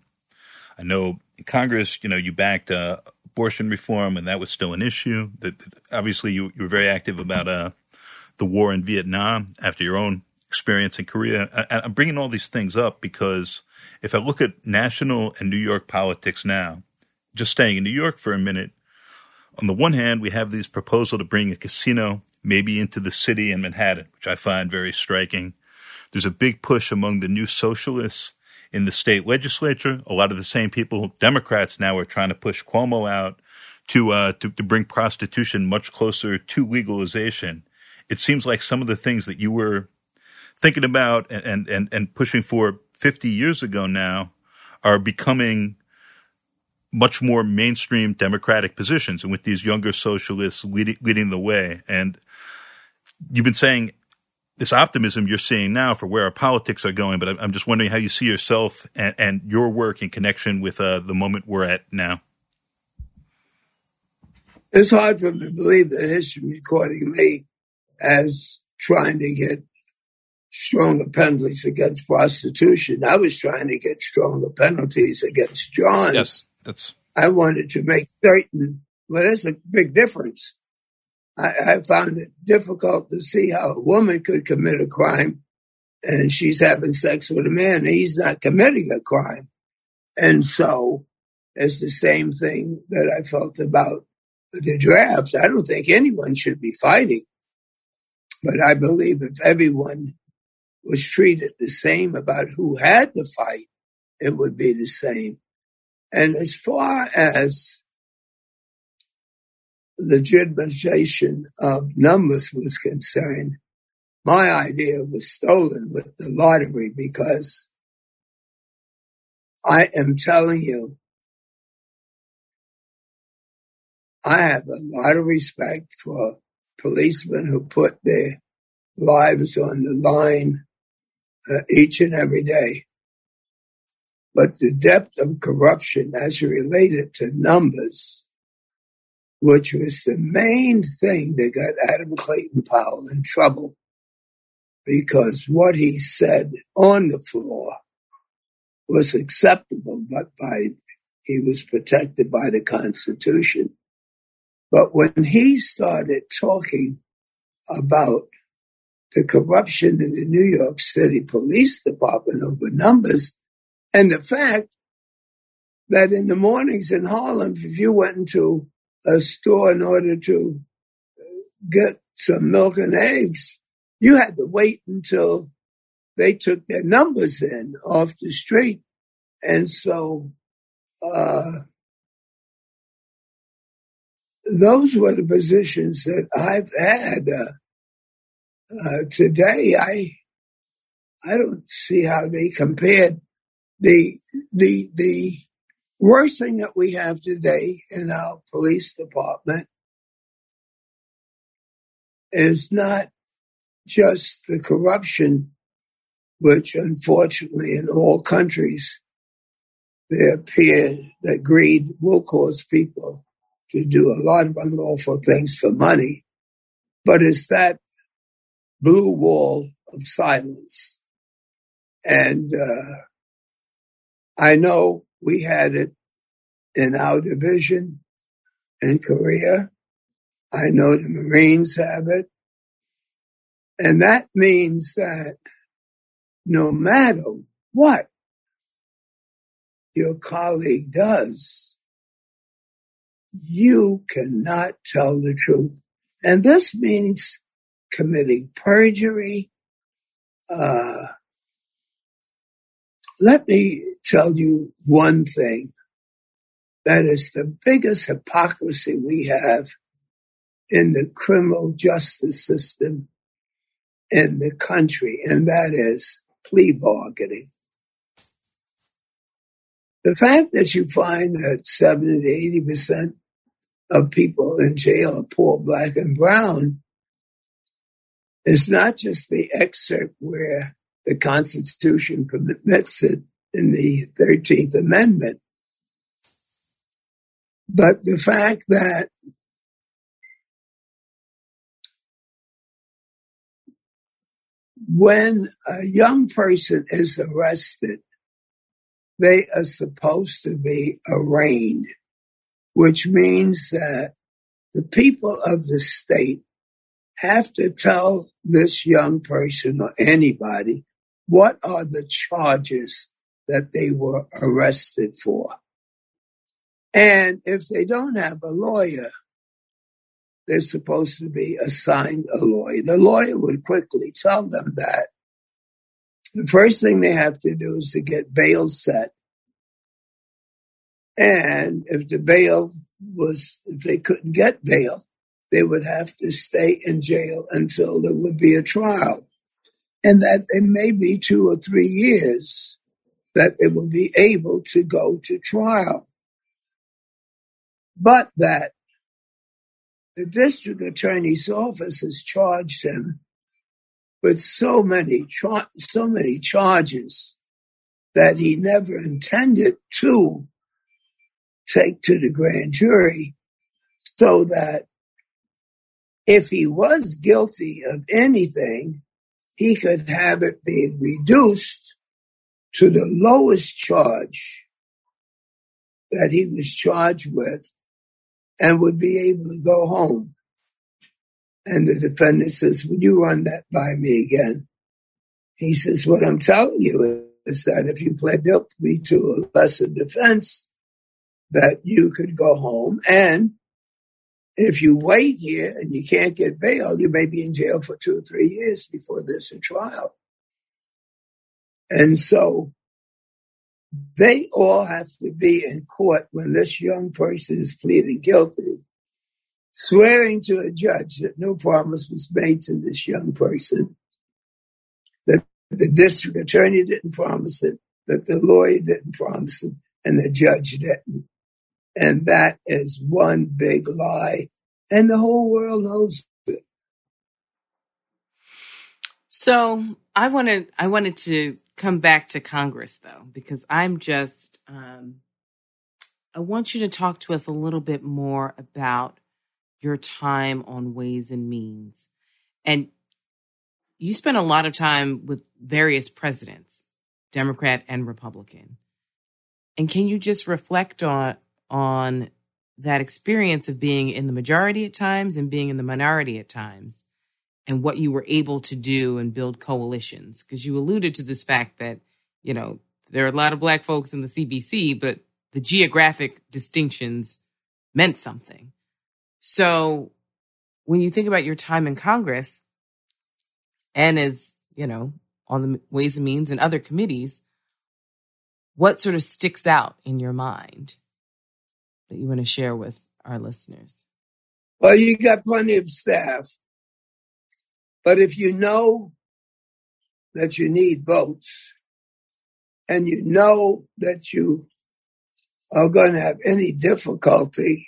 I know in Congress, you know, you backed uh, abortion reform, and that was still an issue. That, that obviously you, you, were very active about uh, the war in Vietnam after your own experience in Korea. I, I'm bringing all these things up because if I look at national and New York politics now, just staying in New York for a minute, on the one hand, we have this proposal to bring a casino maybe into the city in Manhattan, which I find very striking. There's a big push among the new socialists in the state legislature. A lot of the same people, Democrats now, are trying to push Cuomo out to, uh, to, to bring prostitution much closer to legalization. It seems like some of the things that you were thinking about and, and, and pushing for 50 years ago now are becoming much more mainstream democratic positions and with these younger socialists leading, leading the way. And you've been saying this optimism you're seeing now for where our politics are going, but I'm just wondering how you see yourself and, and your work in connection with uh, the moment we're at now.
It's hard for me to believe that history recording me as trying to get stronger penalties against prostitution. I was trying to get stronger penalties against Johns.
Yes, that's.
I wanted to make certain. Well, there's a big difference. I, I found it difficult to see how a woman could commit a crime and she's having sex with a man. He's not committing a crime. And so it's the same thing that I felt about the draft. I don't think anyone should be fighting, but I believe if everyone was treated the same about who had to fight, it would be the same. And as far as legitimization of numbers was concerned, my idea was stolen with the lottery because I am telling you, I have a lot of respect for policemen who put their lives on the line uh, each and every day. But the depth of corruption as related to numbers which was the main thing that got Adam Clayton Powell in trouble because what he said on the floor was acceptable, but by he was protected by the Constitution. But when he started talking about the corruption in the New York City Police Department over numbers and the fact that in the mornings in Harlem, if you went into a store in order to get some milk and eggs, you had to wait until they took their numbers in off the street. And so, uh, those were the positions that I've had. Uh, uh, today, I I don't see how they compared the the the worst thing that we have today in our police department is not just the corruption, which unfortunately in all countries there appear that greed will cause people to do a lot of unlawful things for money, but it's that blue wall of silence. And uh, I know we had it in our division in Korea. I know the Marines have it. And that means that no matter what your colleague does, you cannot tell the truth. And this means committing perjury. Uh, let me tell you one thing that is the biggest hypocrisy we have in the criminal justice system in the country, and that is plea bargaining. The fact that you find that 70 to 80% of people in jail are poor, black, and brown is not just the excerpt where the Constitution permits it in the 13th Amendment, but the fact that when a young person is arrested, they are supposed to be arraigned, which means that the people of the state have to tell this young person or anybody what are the charges that they were arrested for. And if they don't have a lawyer, they're supposed to be assigned a lawyer. The lawyer would quickly tell them that the first thing they have to do is to get bail set. And if the bail was, if they couldn't get bail, they would have to stay in jail until there would be a trial. And that it may be two or three years that it will be able to go to trial. But that the district attorney's office has charged him with so many char- so many charges that he never intended to take to the grand jury so that if he was guilty of anything, he could have it be reduced to the lowest charge that he was charged with and would be able to go home. And the defendant says, Would you run that by me again? He says, What I'm telling you is that if you pled guilty to a lesser defense, that you could go home and if you wait here and you can't get bail, you may be in jail for two or three years before there's a trial. And so they all have to be in court when this young person is pleading guilty, swearing to a judge that no promise was made to this young person, that the district attorney didn't promise it, that the lawyer didn't promise it, and the judge didn't. And that is one big lie. And the whole world knows it.
So I wanted I wanted to come back to Congress though, because I'm just um, I want you to talk to us a little bit more about your time on Ways and Means. And you spent a lot of time with various presidents, Democrat and Republican. And can you just reflect on on that experience of being in the majority at times and being in the minority at times and what you were able to do and build coalitions? Because you alluded to this fact that, you know, there are a lot of black folks in the CBC, but the geographic distinctions meant something. So when you think about your time in Congress and as, you know, on the Ways and Means and other committees, what sort of sticks out in your mind that you want to share with our listeners?
Well, you got plenty of staff. But if you know that you need votes and you know that you are going to have any difficulty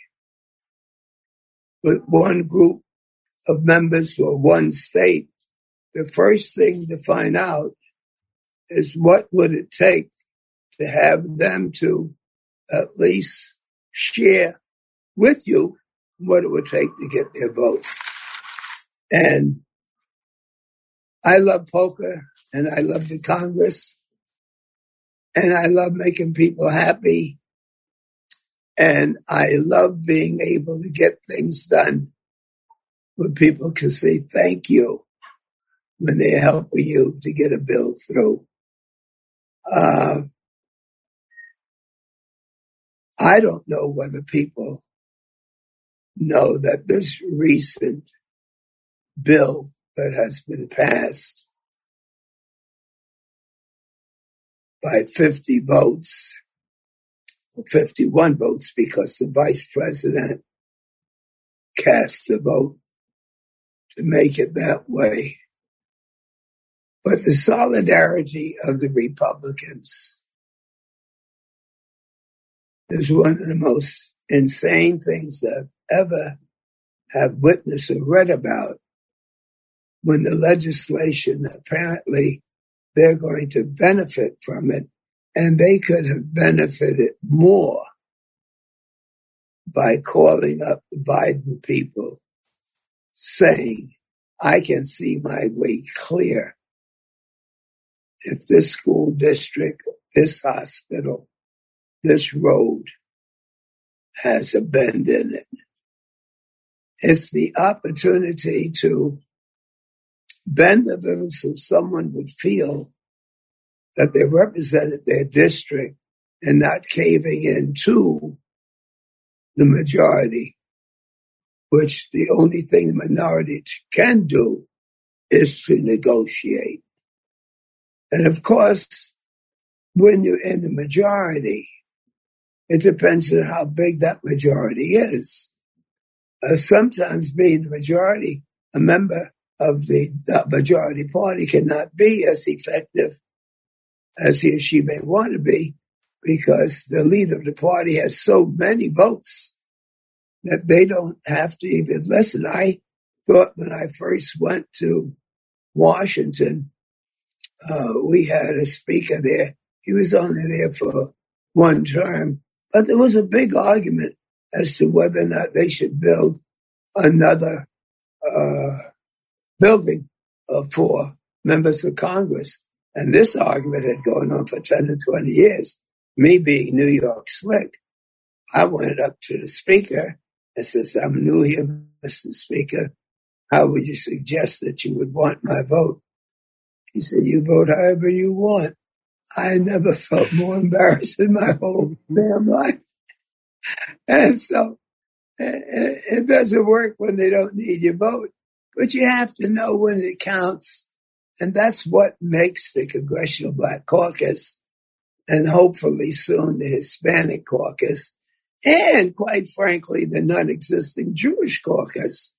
with one group of members or one state, the first thing to find out is what would it take to have them to at least share with you what it would take to get their votes. And I love poker and I love the Congress and I love making people happy. And I love being able to get things done where people can say thank you when they're helping you to get a bill through. Uh, I don't know whether people know that this recent bill that has been passed by 50 votes, 51 votes because the vice president cast the vote to make it that way. But the solidarity of the Republicans is one of the most insane things I've ever have witnessed or read about when the legislation apparently they're going to benefit from it and they could have benefited more by calling up the Biden people saying, I can see my way clear. If this school district, this hospital, this road has a bend in it, it's the opportunity to bend a little so someone would feel that they represented their district and not caving in to the majority, which the only thing the minority can do is to negotiate. And of course, when you're in the majority, it depends on how big that majority is. Uh, sometimes being the majority, a member of the, the majority party cannot be as effective as he or she may want to be because the leader of the party has so many votes that they don't have to even listen. I thought when I first went to Washington, uh, we had a speaker there. He was only there for one term, but there was a big argument as to whether or not they should build another uh, building uh, for members of Congress. And this argument had gone on for 10 to 20 years. Me being New York slick, I went up to the speaker and says, I'm new here, Mr. Speaker. How would you suggest that you would want my vote? He said, you vote however you want. I never felt more embarrassed in my whole damn life. And so it doesn't work when they don't need your vote. But you have to know when it counts. And that's what makes the Congressional Black Caucus and hopefully soon the Hispanic Caucus and quite frankly, the non-existing Jewish caucus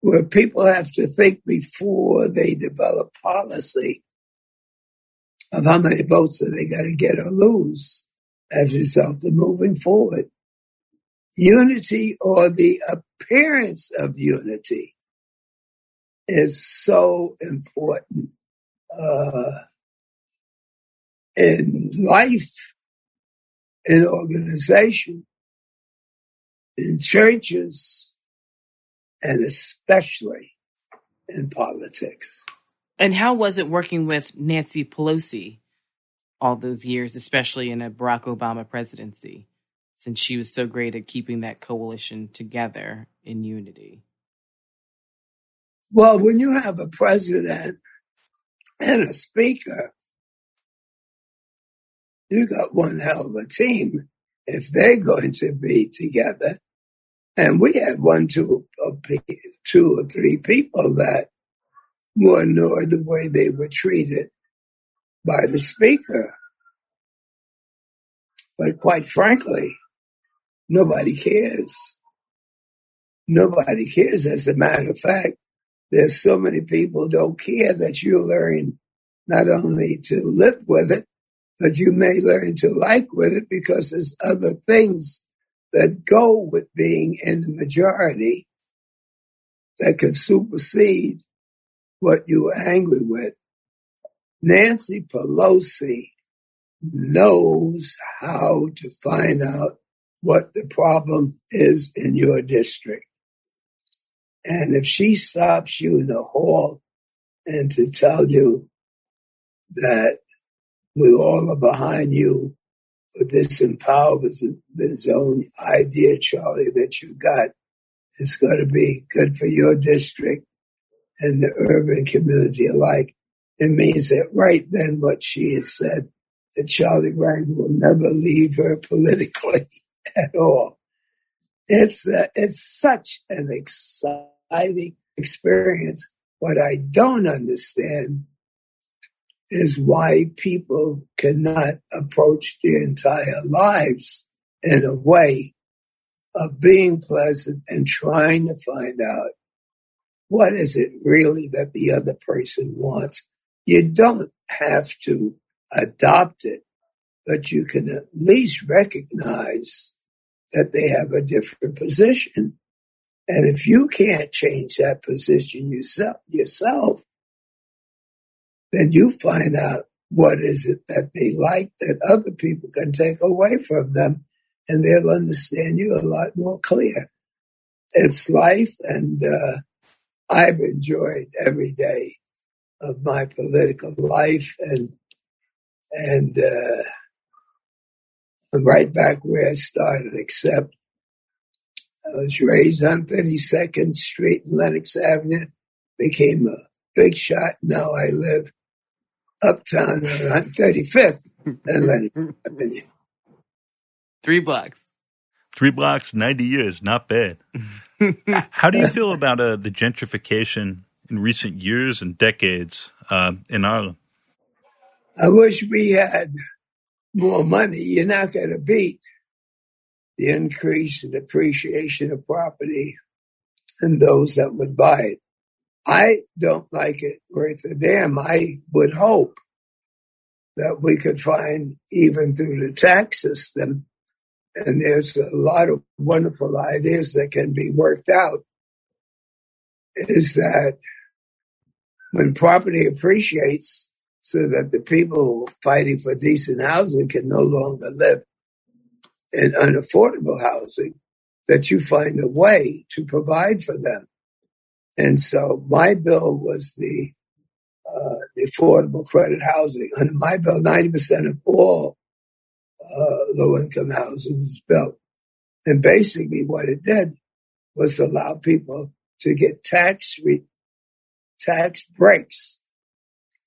where people have to think before they develop policy of how many votes are they going to get or lose as a result of moving forward. Unity or the appearance of unity is so important uh, in life, in organization, in churches, and especially in politics.
And how was it working with Nancy Pelosi all those years, especially in a Barack Obama presidency, since she was so great at keeping that coalition together in unity?
Well, when you have a president and a speaker, you got one hell of a team if they're going to be together. And we had one, two, two or three people that were annoyed the way they were treated by the speaker. But quite frankly, nobody cares. Nobody cares. As a matter of fact, there's so many people don't care that you learn not only to live with it, but you may learn to like with it because there's other things that go with being in the majority that can supersede what you were angry with. Nancy Pelosi knows how to find out what the problem is in your district. And if she stops you in the hall and to tell you that we all are behind you with this empowerment zone idea, Charlie, that you got, it's going to be good for your district and the urban community alike. It means that right then what she has said, that Charlie Rangel will never leave her *laughs* politically at all. It's, uh, it's such an exciting experience. What I don't understand is why people cannot approach their entire lives in a way of being pleasant and trying to find out what is it really that the other person wants. You don't have to adopt it, but you can at least recognize that they have a different position and if you can't change that position yourself, yourself, then you find out what is it that they like that other people can take away from them and they'll understand you a lot more clear. It's life and uh, I've enjoyed every day of my political life and and uh, I'm right back where I started, except I was raised on 32nd Street and Lenox Avenue, became a big shot. Now I live uptown on 35th and Lenox Avenue. *laughs*
Three blocks.
Three blocks, 90 years, not bad. *laughs* *laughs* How do you feel about uh, the gentrification in recent years and decades uh, in Harlem?
I wish we had more money. You're not going to beat the increase and appreciation of property and those that would buy it. I don't like it worth a damn. I would hope that we could find even through the tax system, and there's a lot of wonderful ideas that can be worked out, is that when property appreciates so that the people fighting for decent housing can no longer live in unaffordable housing, that you find a way to provide for them. And so my bill was the, uh, the affordable credit housing. Under my bill, 90% of all uh, low income housing was built. And basically what it did was allow people to get tax re- tax breaks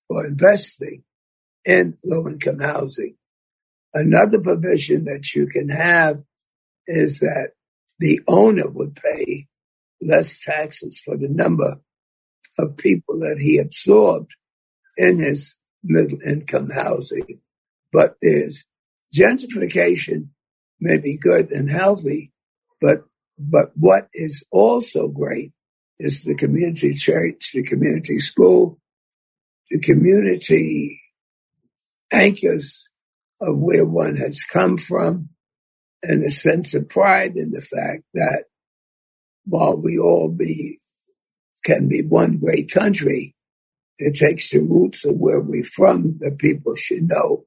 for investing in low income housing. Another provision that you can have is that the owner would pay less taxes for the number of people that he absorbed in his middle income housing. But there's gentrification may be good and healthy, but but what is also great is the community church, the community school, the community anchors of where one has come from and a sense of pride in the fact that while we all be can be one great country, it takes the roots of where we're from that people should know.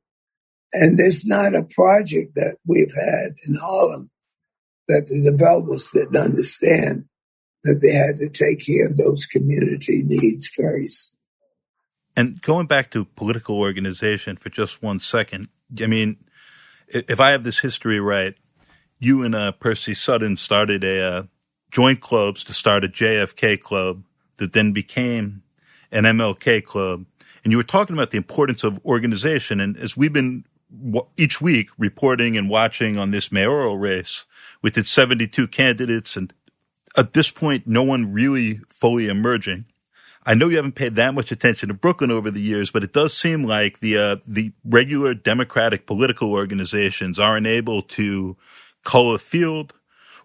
And there's not a project that we've had in Harlem that the developers didn't understand that they had to take care of those community needs first.
And going back to political organization for just one second, I mean, if I have this history right, you and uh, Percy Sutton started a uh, joint clubs to start a JFK club that then became an MLK club. And you were talking about the importance of organization. And as we've been each week reporting and watching on this mayoral race with its 72 candidates, and at this point, no one really fully emerging. I know you haven't paid that much attention to Brooklyn over the years, but it does seem like the uh, the regular Democratic political organizations aren't able to cull a field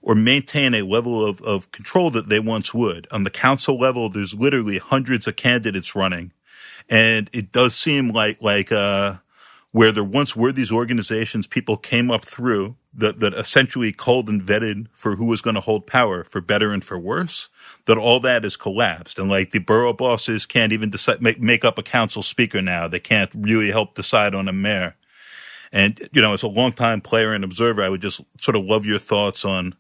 or maintain a level of, of control that they once would. On the council level, there's literally hundreds of candidates running, and it does seem like like uh, where there once were these organizations, people came up through that, that essentially called and vetted for who was going to hold power for better and for worse, that all that has collapsed. And like the borough bosses can't even decide, make, make up a council speaker now. They can't really help decide on a mayor. And, you know, as a longtime player and observer, I would just sort of love your thoughts on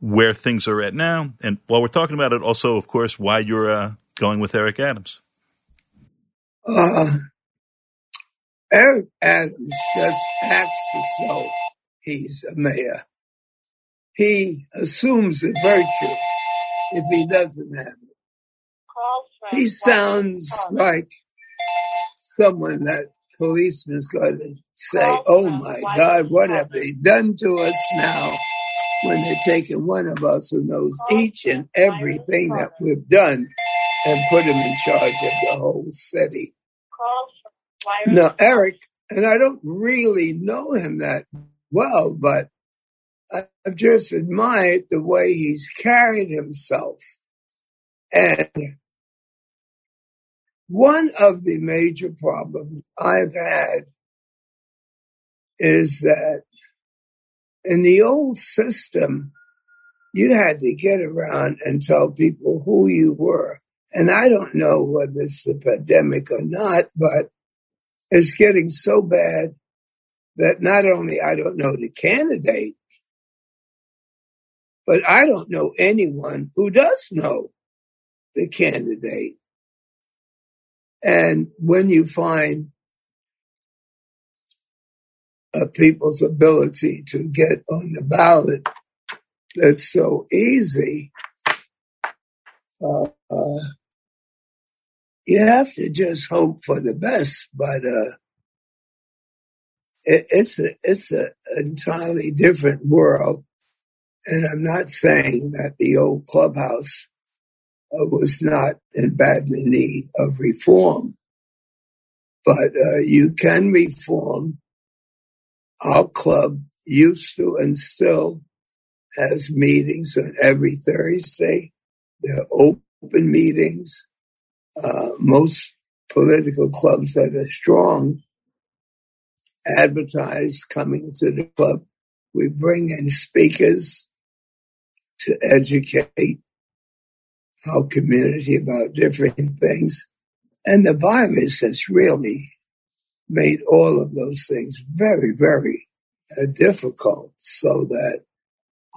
where things are at now. And while we're talking about it, also, of course, why you're uh, going with Eric Adams.
Uh, Oh, Eric Adams just acts as though he's a mayor. He assumes a virtue if he doesn't have it. He sounds like someone that policeman's going to say, oh my God, what have they done to us now? When they're taking one of us who knows each and everything that we've done and put him in charge of the whole city. Now, Eric, and I don't really know him that well, but I've just admired the way he's carried himself. And one of the major problems I've had is that in the old system, you had to get around and tell people who you were. And I don't know whether it's a pandemic or not, but it's getting so bad that not only I don't know the candidate, but I don't know anyone who does know the candidate. And when you find a people's ability to get on the ballot that's so easy, uh, uh, you have to just hope for the best. But uh, it, it's a, it's an entirely different world. And I'm not saying that the old clubhouse uh, was not in badly need of reform, but uh, you can reform. Our club used to and still has meetings on every Thursday. They're open meetings. Uh, most political clubs that are strong advertise coming to the club. We bring in speakers to educate our community about different things. And the virus has really made all of those things very, very uh, difficult so that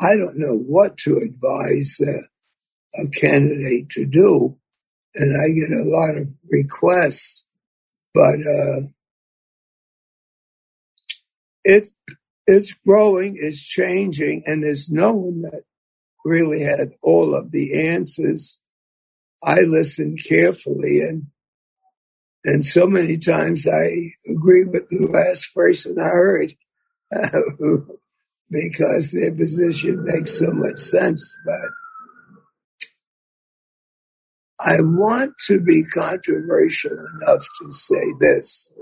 I don't know what to advise uh, a candidate to do. And I get a lot of requests, but uh, it's it's growing, it's changing, and there's no one that really had all of the answers. I listened carefully and and so many times I agree with the last person I heard *laughs* because their position makes so much sense. But I want to be controversial enough to say this.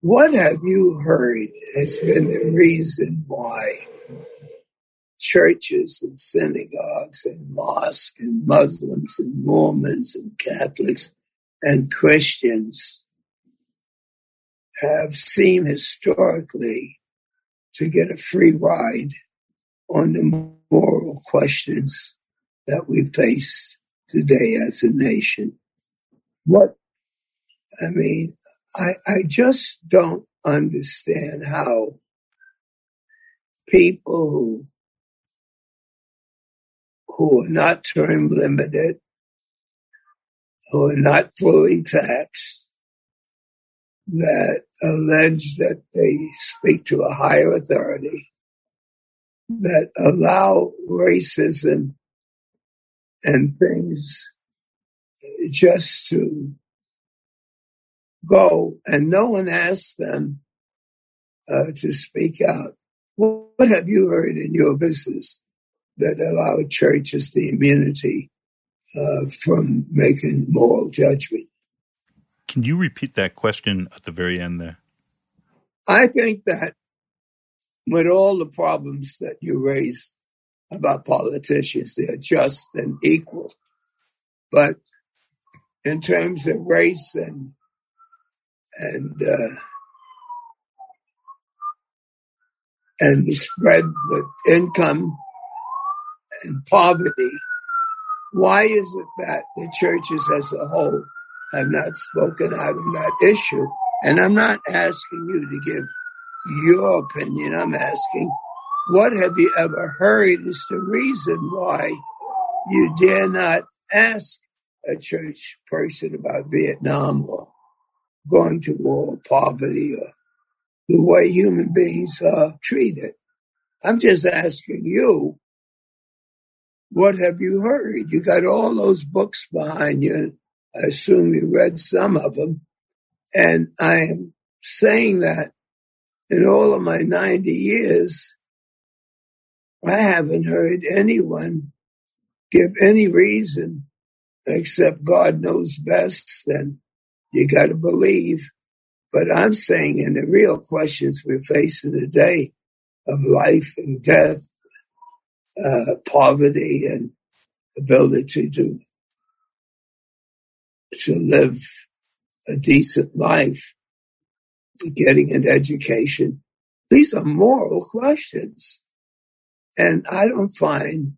What have you heard has been the reason why churches and synagogues and mosques and Muslims and Mormons and Catholics and Christians have seemed historically to get a free ride on the moral questions that we face today as a nation. What, I mean, I, I just don't understand how people who who are not term limited who are not fully taxed that allege that they speak to a higher authority that allow racism and things just to go and no one asks them uh, to speak out. What have you heard in your business that allowed churches the immunity uh, from making moral judgment?
Can you repeat that question at the very end there?
I think that with all the problems that you raised about politicians, they're just and equal. But in terms of race and and uh, and the spread with income and poverty, why is it that the churches as a whole have not spoken out on that issue? And I'm not asking you to give your opinion. I'm asking, what have you ever heard is the reason why you dare not ask a church person about Vietnam or going to war, or poverty, or the way human beings are treated. I'm just asking you, what have you heard? You got all those books behind you. I assume you read some of them. And I am saying that in all of my 90 years, I haven't heard anyone give any reason except God knows best, then you got to believe. But I'm saying in the real questions we're facing today of life and death, uh, poverty and ability to, to live a decent life, getting an education. These are moral questions. And I don't find,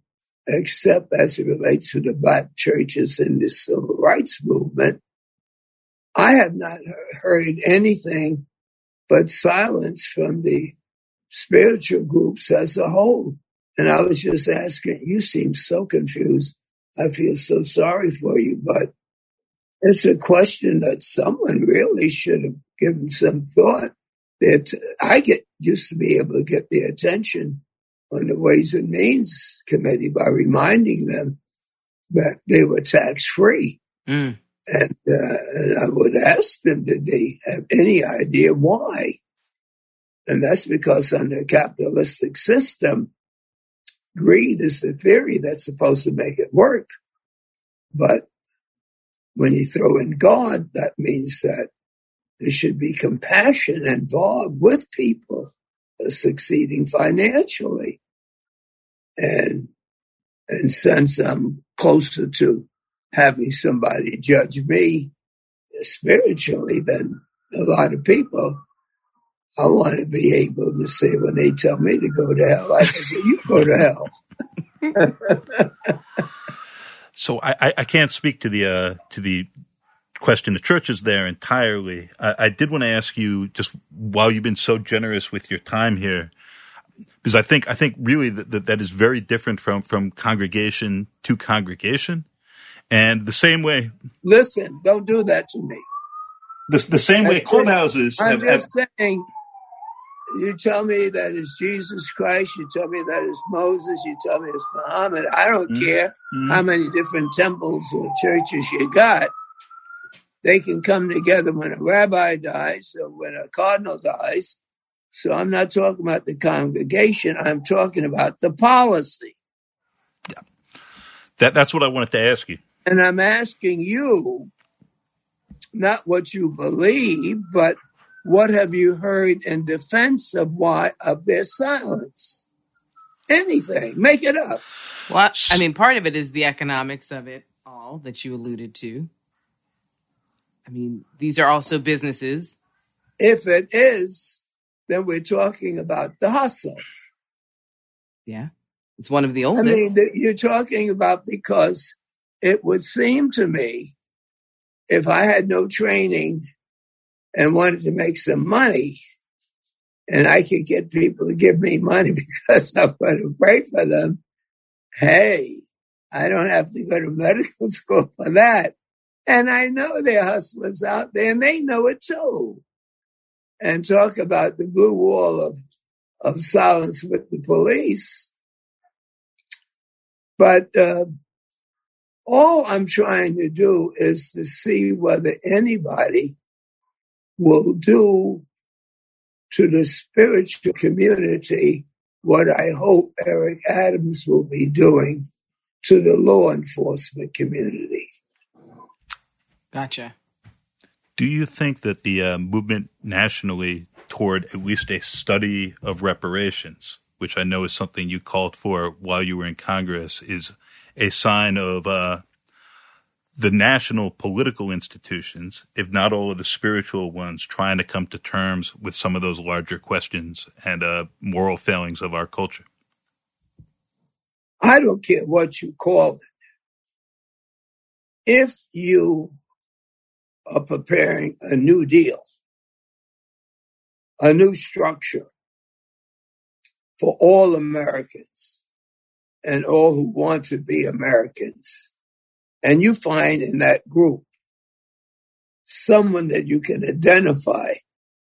except as it relates to the black churches and the civil rights movement, I have not heard anything but silence from the spiritual groups as a whole. And I was just asking, you seem so confused. I feel so sorry for you, but it's a question that someone really should have given some thought. That I get used to be able to get the attention on the Ways and Means Committee by reminding them that they were tax free. Mm. And, uh, and I would ask them, did they have any idea why? And that's because under a capitalistic system, greed is the theory that's supposed to make it work. But when you throw in God, that means that there should be compassion involved with people succeeding financially. And, and since I'm closer to having somebody judge me spiritually than a lot of people, I want to be able to say when they tell me to go to hell, I can say, you go
to hell. *laughs* so I, I can't speak to the uh, to the question the church is there entirely. I, I did want to ask you just while you've been so generous with your time here, because I think I think really that, that, that is very different from from congregation to congregation, and the same way.
Listen, don't do that to me.
The, the same way clubhouses.
I'm have, just have, saying. You tell me that it's Jesus Christ. You tell me that it's Moses. You tell me it's Muhammad. I don't mm-hmm. care mm-hmm. how many different temples or churches you got they can come together when a rabbi dies or when a cardinal dies. So I'm not talking about the congregation. I'm talking about the policy.
Yeah. That, that's what I wanted to ask you.
And I'm asking you not what you believe, but what have you heard in defense of why of their silence? Anything. Make it up.
Well, I mean, part of it is the economics of it all that you alluded to. I mean, these are also businesses.
If it is, then we're talking about the hustle.
Yeah. It's one of the oldest. I
mean, you're talking about because it would seem to me if I had no training and wanted to make some money and I could get people to give me money *laughs* because I'm going to pray for them, hey, I don't have to go to *laughs* medical school for that. And I know there are hustlers out there and they know it too. And talk about the blue wall of, of silence with the police. But uh, all I'm trying to do is to see whether anybody will do to the spiritual community what I hope Eric Adams will be doing to the law enforcement community.
Gotcha.
Do you think that the uh, movement nationally toward at least a study of reparations, which I know is something you called for while you were in Congress, is a sign of uh, the national political institutions, if not all of the spiritual ones, trying to come to terms with some of those larger questions and uh, moral failings of our culture?
I don't care what you call it. If you are preparing a new deal, a new structure for all Americans and all who want to be Americans, and you find in that group someone that you can identify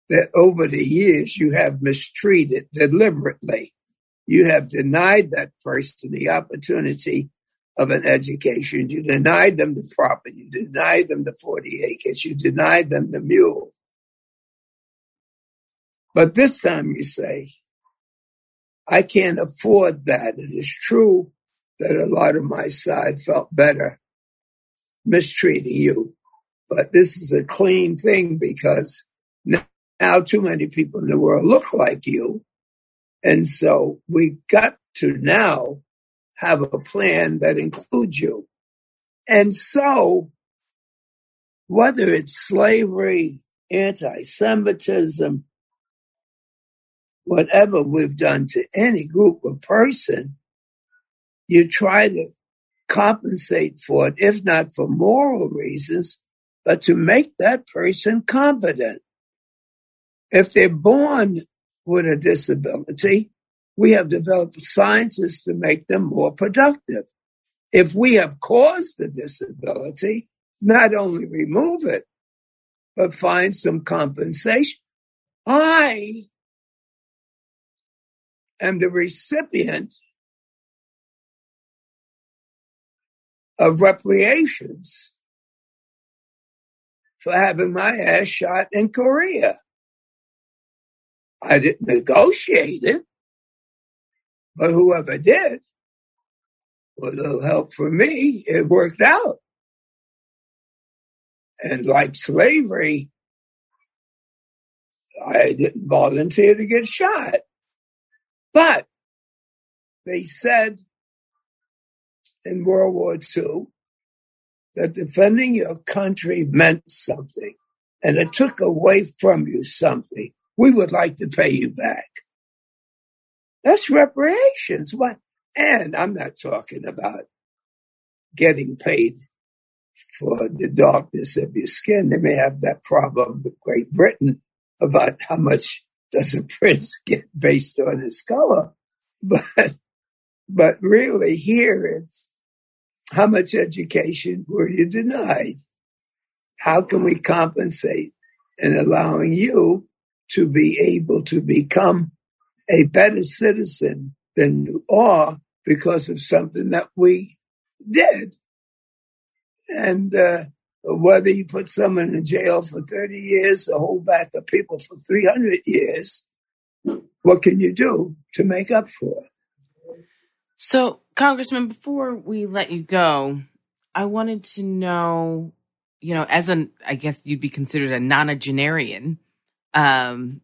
that over the years you have mistreated deliberately. You have denied that person the opportunity of an education. You denied them the property. You denied them the 40 acres. You denied them the mule. But this time you say, I can't afford that. It is true that a lot of my side felt better mistreating you. But this is a clean thing because now too many people in the world look like you. And so we got to now have a plan that includes you. And so whether it's slavery, anti-Semitism, whatever we've done to any group or person, you try to compensate for it, if not for moral reasons, but to make that person competent. If they're born with a disability, we have developed sciences to make them more productive. If we have caused the disability, not only remove it, but find some compensation. I am the recipient of reparations for having my ass shot in Korea. I didn't negotiate it, but whoever did, with a little help from me, it worked out. And like slavery, I didn't volunteer to get shot. But they said in World War II that defending your country meant something and it took away from you something. We would like to pay you back. That's reparations. What? And I'm not talking about getting paid for the darkness of your skin. They may have that problem with Great Britain about how much does a *laughs* prince get based on his color. But, but really here it's how much education were you denied? How can we compensate in allowing you to be able to become a better citizen than you are because of something that we did. And uh, whether you put someone in jail for 30 years or hold back the people for 300 years, what can you do to make up for it?
So, Congressman, before we let you go, I wanted to know, you know, as an, I guess you'd be considered a nonagenarian. Um,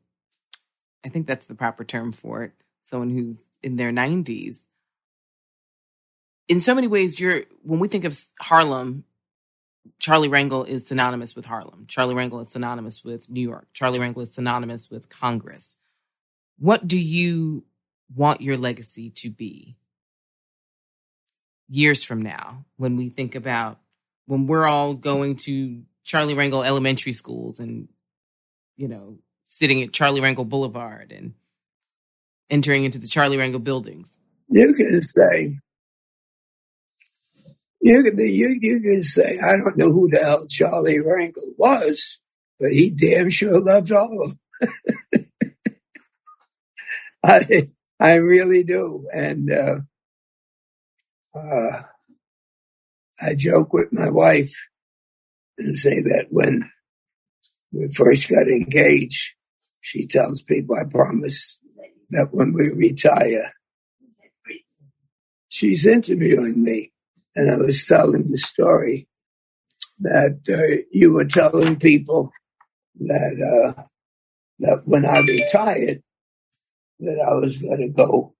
I think that's the proper term for it. Someone who's in their 90s. In so many ways, you're when we think of Harlem, Charlie Rangel is synonymous with Harlem. Charlie Rangel is synonymous with New York. Charlie Rangel is synonymous with Congress. What do you want your legacy to be years from now when we think about when we're all going to Charlie Rangel elementary schools and, you know, sitting at Charlie Rangel Boulevard and entering into the Charlie Rangel buildings?
You can say You can you, you can say I don't know who the hell Charlie Rangel was, but he damn sure loved all of them. *laughs* I I really do, and uh, uh, I joke with my wife and say that when we first got engaged, she tells people, I promise that when we retire, she's interviewing me. And I was telling the story that uh, you were telling people that uh, that when I retired, that I was going to go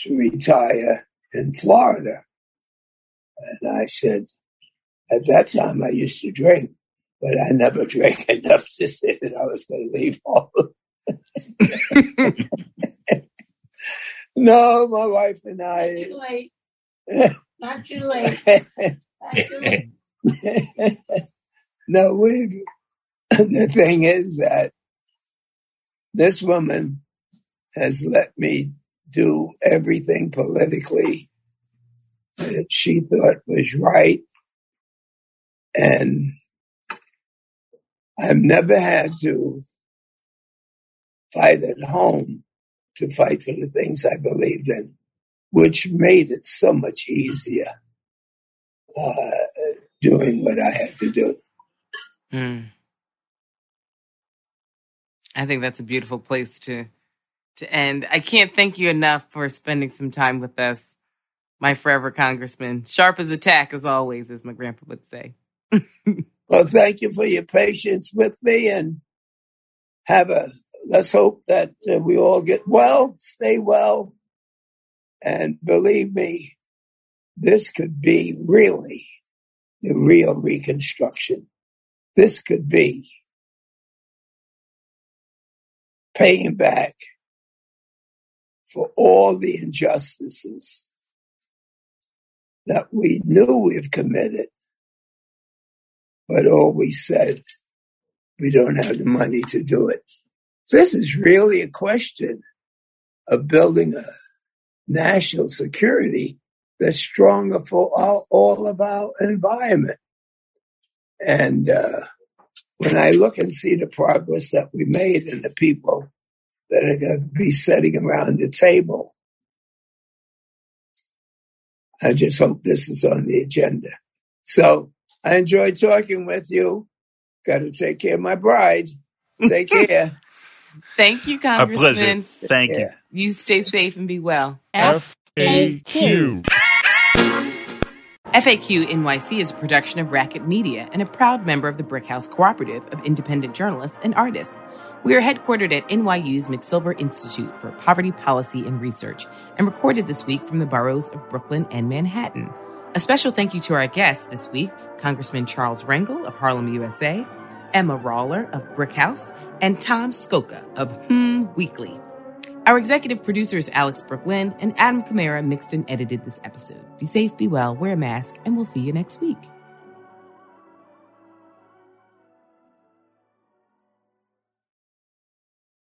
to retire in Florida. And I said, at that time I used to drink, but I never drank *laughs* enough to say that I was going to leave home. *laughs* no, my wife and I.
Too late. *laughs* Not too late. Not too late.
no, we. The thing is that this woman has let me do everything politically that she thought was right. And I've never had to fight at home to fight for the things I believed in, which made it so much easier uh, doing what I had to do.
Mm. I think that's a beautiful place to to end. I can't thank you enough for spending some time with us, my forever congressman. Sharp as a tack, as always, as my grandpa would say. *laughs*
well, thank you for your patience with me and have a, let's hope that uh, we all get well, stay well. And believe me, this could be really the real reconstruction. This could be paying back for all the injustices that we knew we've committed, but always said we don't have the money to do it. This is really a question of building a national security that's stronger for all, all of our environment. And uh, when I look and see the progress that we made and the people that are going to be sitting around the table. I just hope this is on the agenda. So I enjoyed talking with you. Got to take care of my bride. Take *laughs* care.
Thank you,
Our pleasure. Thank you.
You stay safe and be well.
FAQ.
FAQ NYC is a production of Racket Media and a proud member of the Brickhouse Cooperative of Independent Journalists and Artists. We are headquartered at NYU's McSilver Institute for Poverty Policy and Research and recorded this week from the boroughs of Brooklyn and Manhattan. A special thank you to our guests this week Congressman Charles Rangel of Harlem, USA, Emma Rawler of Brickhouse, and Tom Scocca of Hmm Weekly. Our executive producer is Alex Brooklyn, and Adam Kamara mixed and edited this episode. Be safe, be well, wear a mask, and we'll see you next week.